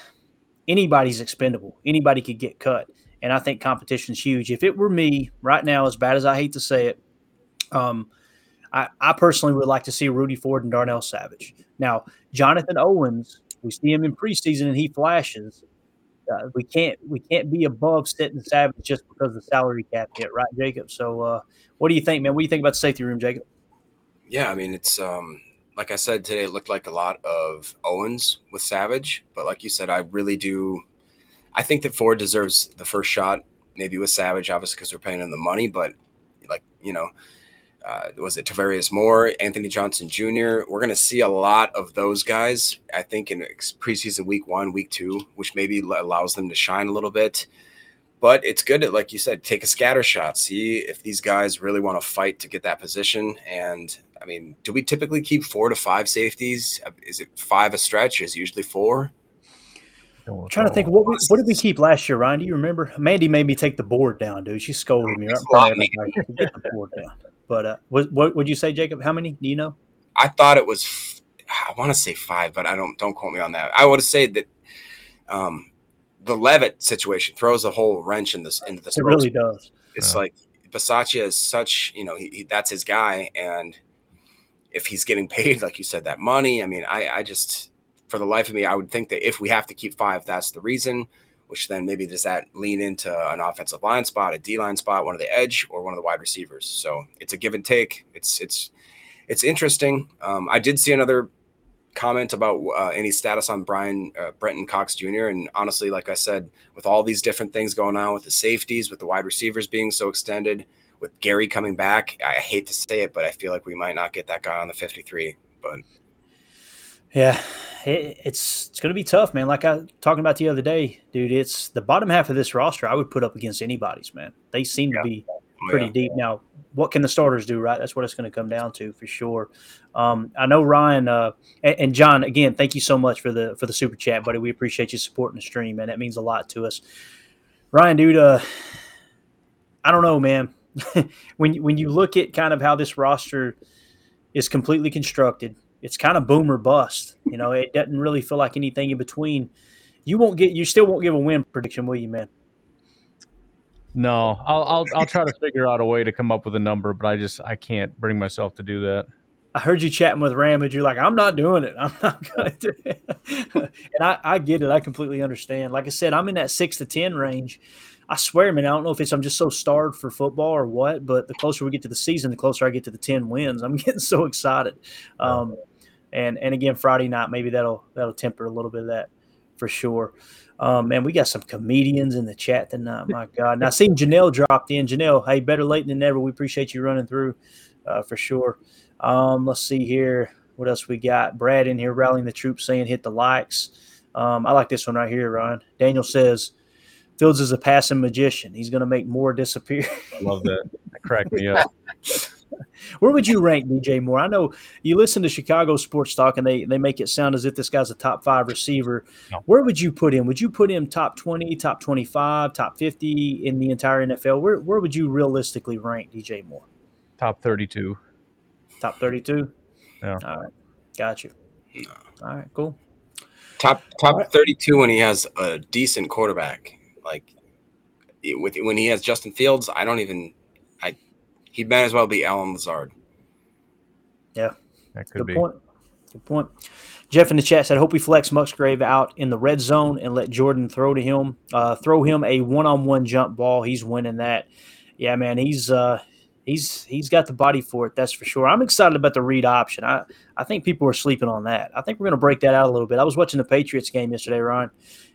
anybody's expendable. Anybody could get cut. And I think competition's huge. If it were me right now, as bad as I hate to say it, um, I, I personally would like to see Rudy Ford and Darnell Savage. Now, Jonathan Owens, we see him in preseason and he flashes. Uh, we can't we can't be above sitting Savage just because the salary cap hit, right, Jacob? So, uh, what do you think, man? What do you think about the safety room, Jacob? Yeah, I mean, it's um, like I said today. It looked like a lot of Owens with Savage, but like you said, I really do. I think that Ford deserves the first shot, maybe with Savage, obviously because we're paying him the money. But like you know, uh, was it Tarvarius Moore, Anthony Johnson Jr. We're going to see a lot of those guys, I think, in preseason week one, week two, which maybe allows them to shine a little bit. But it's good to, like you said, take a scatter shot, see if these guys really want to fight to get that position. And I mean, do we typically keep four to five safeties? Is it five a stretch? Is usually four? I'm trying to think what we, what did we keep last year, Ryan? Do you remember? Mandy made me take the board down, dude. She scolded me. Right? Get the board down. But uh, what what would you say, Jacob? How many do you know? I thought it was. I want to say five, but I don't. Don't quote me on that. I would say that um, the Leavitt situation throws a whole wrench in this into this. It really does. It's yeah. like Bisaccia is such. You know, he, he, that's his guy, and if he's getting paid, like you said, that money. I mean, I I just for the life of me, I would think that if we have to keep five, that's the reason which then maybe does that lean into an offensive line spot, a D line spot, one of the edge, or one of the wide receivers. So it's a give and take. It's it's it's interesting. Um, I did see another comment about uh, any status on Brian uh, Brenton Cox Jr. And honestly, like I said, with all these different things going on with the safeties, with the wide receivers being so extended, with Gary coming back, I hate to say it, but I feel like we might not get that guy on the 53. But yeah, it, it's it's going to be tough, man. Like I talking about the other day, dude. It's the bottom half of this roster. I would put up against anybody's, man. They seem yeah. to be oh, pretty yeah. deep. Now, what can the starters do, right? That's what it's going to come down to for sure. Um, I know Ryan uh, and, and, John. Again, thank you so much for the for the super chat, buddy. We appreciate you supporting the stream, and That means a lot to us. Ryan, dude. Uh, I don't know, man. when when you look at kind of how this roster is completely constructed it's kind of boom or bust. You know, it doesn't really feel like anything in between. You won't get, you still won't give a win prediction, will you, man? No, I'll, I'll, I'll try to figure out a way to come up with a number, but I just, I can't bring myself to do that. I heard you chatting with Ramage. You're like, I'm not doing it. I'm not going to do it. and I, I get it. I completely understand. Like I said, I'm in that six to 10 range. I swear, man, I don't know if it's I'm just so starved for football or what, but the closer we get to the season, the closer I get to the ten wins. I'm getting so excited. Um, and and again, Friday night maybe that'll that'll temper a little bit of that for sure. Um, man, we got some comedians in the chat tonight. My God! Now, seeing Janelle dropped in. Janelle, hey, better late than never. We appreciate you running through uh, for sure. Um, let's see here. What else we got? Brad in here rallying the troops, saying hit the likes. Um, I like this one right here, Ryan. Daniel says Fields is a passing magician. He's going to make more disappear. I love that. That cracked me up. Where would you rank DJ Moore? I know you listen to Chicago sports talk and they they make it sound as if this guy's a top five receiver. No. Where would you put him? Would you put him top twenty, top twenty five, top fifty in the entire NFL? Where where would you realistically rank DJ Moore? Top 32. Top thirty two. Yeah. All right, got you. All right, cool. Top top Alright. 32 when he has a decent quarterback. Like with when he has Justin Fields, I don't even I he might as well be Allen Lazard. Yeah. That could Good be. point. Good point. Jeff in the chat said, "Hope we flex Musgrave out in the red zone and let Jordan throw to him. Uh, throw him a one-on-one jump ball. He's winning that. Yeah, man. He's uh, he's he's got the body for it. That's for sure. I'm excited about the read option. I I think people are sleeping on that. I think we're going to break that out a little bit. I was watching the Patriots game yesterday, Ryan,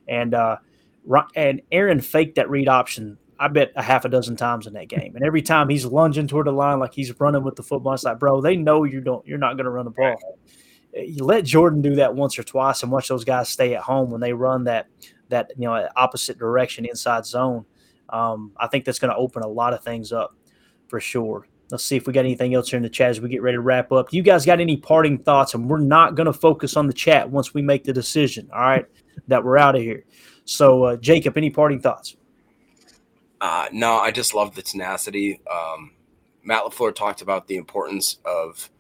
and uh, and Aaron faked that read option. I bet a half a dozen times in that game, and every time he's lunging toward the line like he's running with the football. It's like, bro, they know you don't. You're not going to run the ball you let Jordan do that once or twice and watch those guys stay at home when they run that that you know opposite direction inside zone. Um, I think that's going to open a lot of things up for sure. Let's see if we got anything else here in the chat as we get ready to wrap up. You guys got any parting thoughts? And we're not going to focus on the chat once we make the decision. All right, that we're out of here. So, uh, Jacob, any parting thoughts? Uh, no, I just love the tenacity. Um, Matt LaFleur talked about the importance of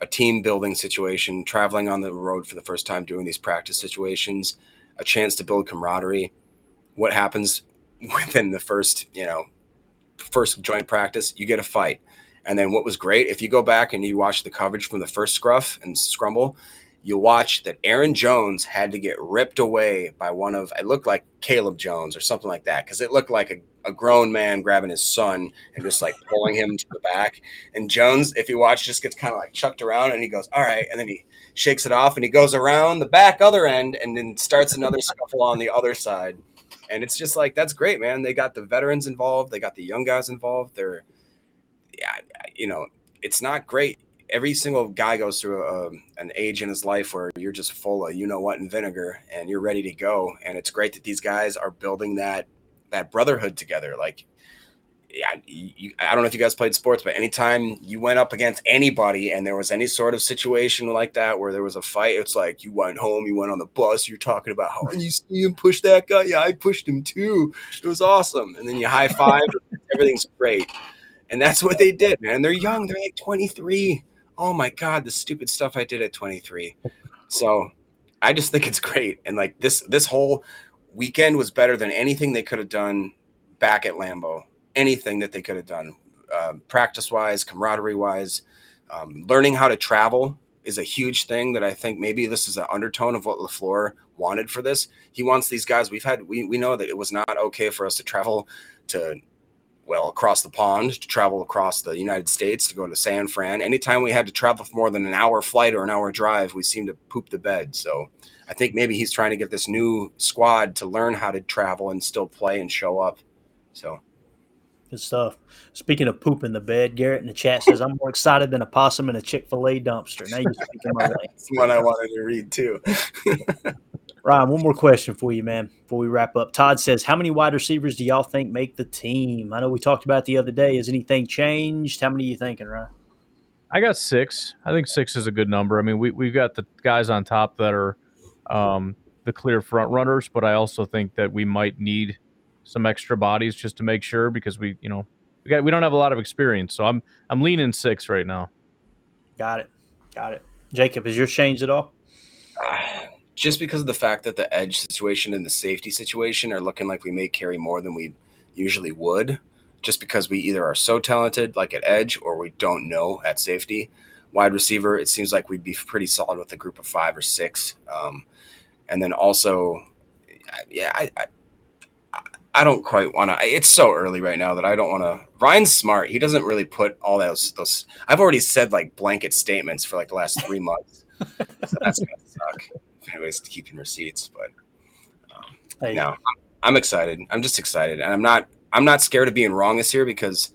a team building situation, traveling on the road for the first time, doing these practice situations, a chance to build camaraderie. What happens within the first, you know, first joint practice? You get a fight. And then what was great, if you go back and you watch the coverage from the first scruff and scrumble, you'll watch that Aaron Jones had to get ripped away by one of it looked like Caleb Jones or something like that because it looked like a, a grown man grabbing his son and just like pulling him to the back. And Jones, if you watch, just gets kind of like chucked around and he goes, All right. And then he shakes it off and he goes around the back other end and then starts another scuffle on the other side. And it's just like that's great, man. They got the veterans involved, they got the young guys involved. They're yeah, you know, it's not great every single guy goes through a, an age in his life where you're just full of you know what and vinegar and you're ready to go and it's great that these guys are building that that brotherhood together. Like yeah you, i don't know if you guys played sports but anytime you went up against anybody and there was any sort of situation like that where there was a fight it's like you went home you went on the bus you're talking about how you see him push that guy? Yeah i pushed him too. It was awesome. And then you high five everything's great. And that's what they did man. They're young they're like 23 oh my god the stupid stuff i did at 23 so i just think it's great. And like this this whole weekend was better than anything they could have done back at lambeau anything that they could have done uh, practice wise camaraderie wise um, learning how to travel is a huge thing that i think maybe this is an undertone of what lafleur wanted for this he wants these guys we've had we, we know that it was not okay for us to travel to well across the pond to travel across the United States to go to San Fran. Anytime we had to travel for more than an hour flight or an hour drive, we seemed to poop the bed. So I think maybe he's trying to get this new squad to learn how to travel and still play and show up. So Good stuff. Speaking of poop in the bed, Garrett in the chat says, I'm more excited than a possum in a Chick fil A dumpster. Now you're speaking my language. that's one I wanted to read too. Ryan, one more question for you, man, before we wrap up. Todd says, How many wide receivers do y'all think make the team? I know we talked about it the other day. Has anything changed? How many are you thinking, Ryan? I got six. I think six is a good number. I mean, we we've got the guys on top that are um, the clear front runners, but I also think that we might need some extra bodies just to make sure because we, you know, we got we don't have a lot of experience. So I'm I'm leaning six right now. Got it. Got it. Jacob, has your changed at all? Just because of the fact that the edge situation and the safety situation are looking like we may carry more than we usually would, just because we either are so talented, like at edge, or we don't know at safety. Wide receiver, it seems like we'd be pretty solid with a group of five or six. Um, and then also, yeah, I, I, I don't quite want to. It's so early right now that I don't want to. Ryan's smart. He doesn't really put all those those. I've already said like blanket statements for like the last three months. so that's gonna suck. If anybody's keeping receipts, but um, Hey. no, I'm, I'm excited. I'm just excited, and I'm not. I'm not scared of being wrong this year because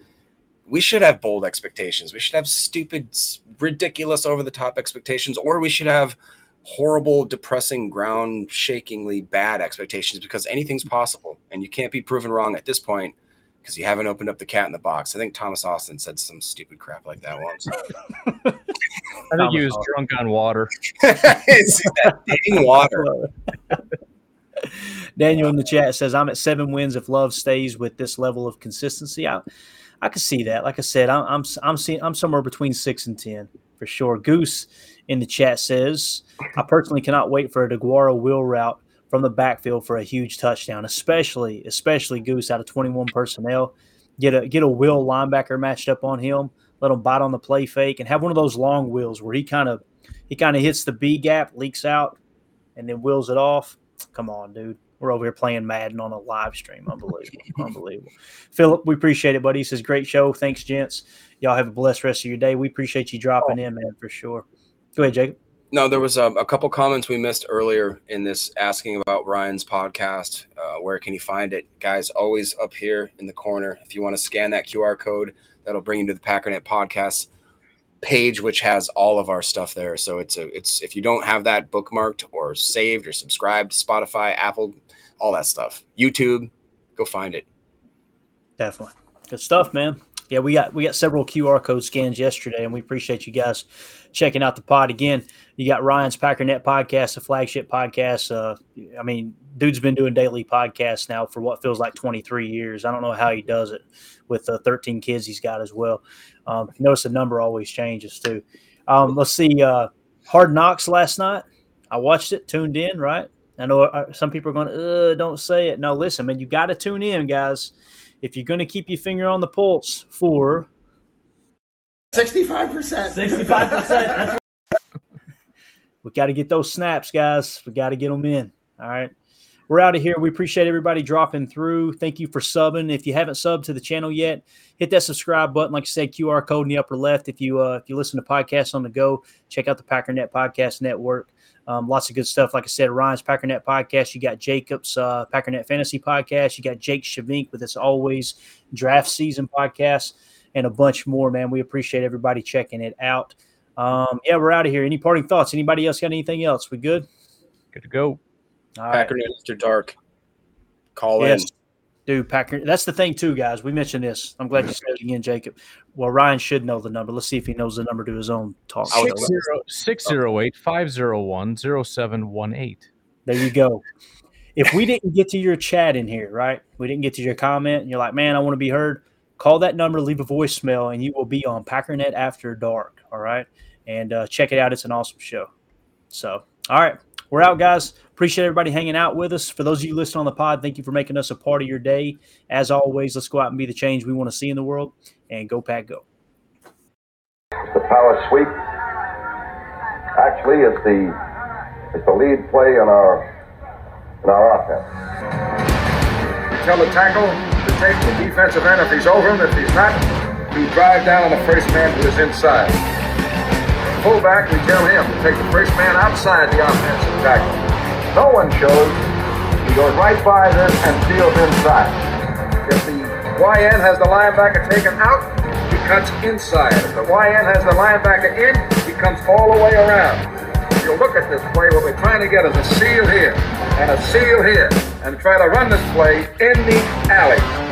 we should have bold expectations. We should have stupid, ridiculous, over the top expectations, or we should have horrible, depressing, ground shakingly bad expectations because anything's mm-hmm. possible and you can't be proven wrong at this point because you haven't opened up the cat in the box. I think Thomas Austin said some stupid crap like that once. I think he was drunk on water. it's that dang water. Daniel in the chat says, "I'm at seven wins if Love stays with this level of consistency." I, I can see that. Like I said, I'm I'm I'm seeing I'm somewhere between six and ten for sure. Goose in the chat says, "I personally cannot wait for a Deguara wheel route from the backfield for a huge touchdown, especially especially Goose out of 21 personnel. Get a get a will linebacker matched up on him, let him bite on the play fake, and have one of those long wheels where he kind of he kind of hits the B gap, leaks out, and then wheels it off." Come on, dude. We're over here playing Madden on a live stream. Unbelievable. Unbelievable. Philip, we appreciate it, buddy. He says, great show. Thanks, gents. Y'all have a blessed rest of your day. We appreciate you dropping oh. in, man, for sure. Go ahead, Jacob. No, there was um, a couple comments we missed earlier in this asking about Ryan's podcast. Uh, where can you find it? Guys, always up here in the corner. If you want to scan that QR code, that'll bring you to the Packernet podcast page, which has all of our stuff there. So it's a it's if you don't have that bookmarked or saved or subscribed, Spotify, Apple, all that stuff, YouTube, go find it. Definitely. Good stuff, man. Yeah, we got we got several QR code scans yesterday, and we appreciate you guys checking out the pod again. You got Ryan's Packernet podcast, the flagship podcast. Uh, I mean, dude's been doing daily podcasts now for what feels like 23 years. I don't know how he does it with the 13 kids he's got as well. Um, notice the number always changes too. Um, let's see. Uh, Hard Knocks last night. I watched it, tuned in. Right. I know uh, some people are going, uh, don't say it. No, listen, man, you got to tune in, guys if you're going to keep your finger on the pulse for 65%. 65%. we got to get those snaps, guys. We got to get them in. All right. We're out of here. We appreciate everybody dropping through. Thank you for subbing. If you haven't subbed to the channel yet, hit that subscribe button. Like I said, QR code in the upper left. If you uh, if you listen to podcasts on the go, check out the Packernet Podcast Network. Um, lots of good stuff. Like I said, Ryan's Packernet podcast. You got Jacob's uh, Packernet Fantasy podcast. You got Jake Shavink with his always draft season podcast, and a bunch more. Man, we appreciate everybody checking it out. Um, yeah, we're out of here. Any parting thoughts? Anybody else got anything else? We good? Good to go. All right. Packernet after dark. Call Yes. in. Dude, Packer. That's the thing too, guys. We mentioned this. I'm glad you said it again, Jacob. Well, Ryan should know the number. Let's see if he knows the number to his own talk. show. Six zero six zero eight five zero one zero seven one eight. There you go. If we didn't get to your chat in here, right? We didn't get to your comment, and you're like, man, I want to be heard. Call that number, leave a voicemail, and you will be on Packernet After Dark. All right. And uh, check it out. It's an awesome show. So, all right. We're out, guys. Appreciate everybody hanging out with us. For those of you listening on the pod, thank you for making us a part of your day. As always, let's go out and be the change we want to see in the world. And go, Pack, go. The power sweep actually is the is the lead play in our in our offense. We tell the tackle to take the defensive end if he's over him. If he's not, we drive down on the first man who is inside. Fullback, we tell him to take the first man outside the offensive tackle. No one shows. He goes right by this and steals inside. If the YN has the linebacker taken out, he cuts inside. If the YN has the linebacker in, he comes all the way around. If you look at this play, what we're trying to get is a seal here and a seal here and try to run this play in the alley.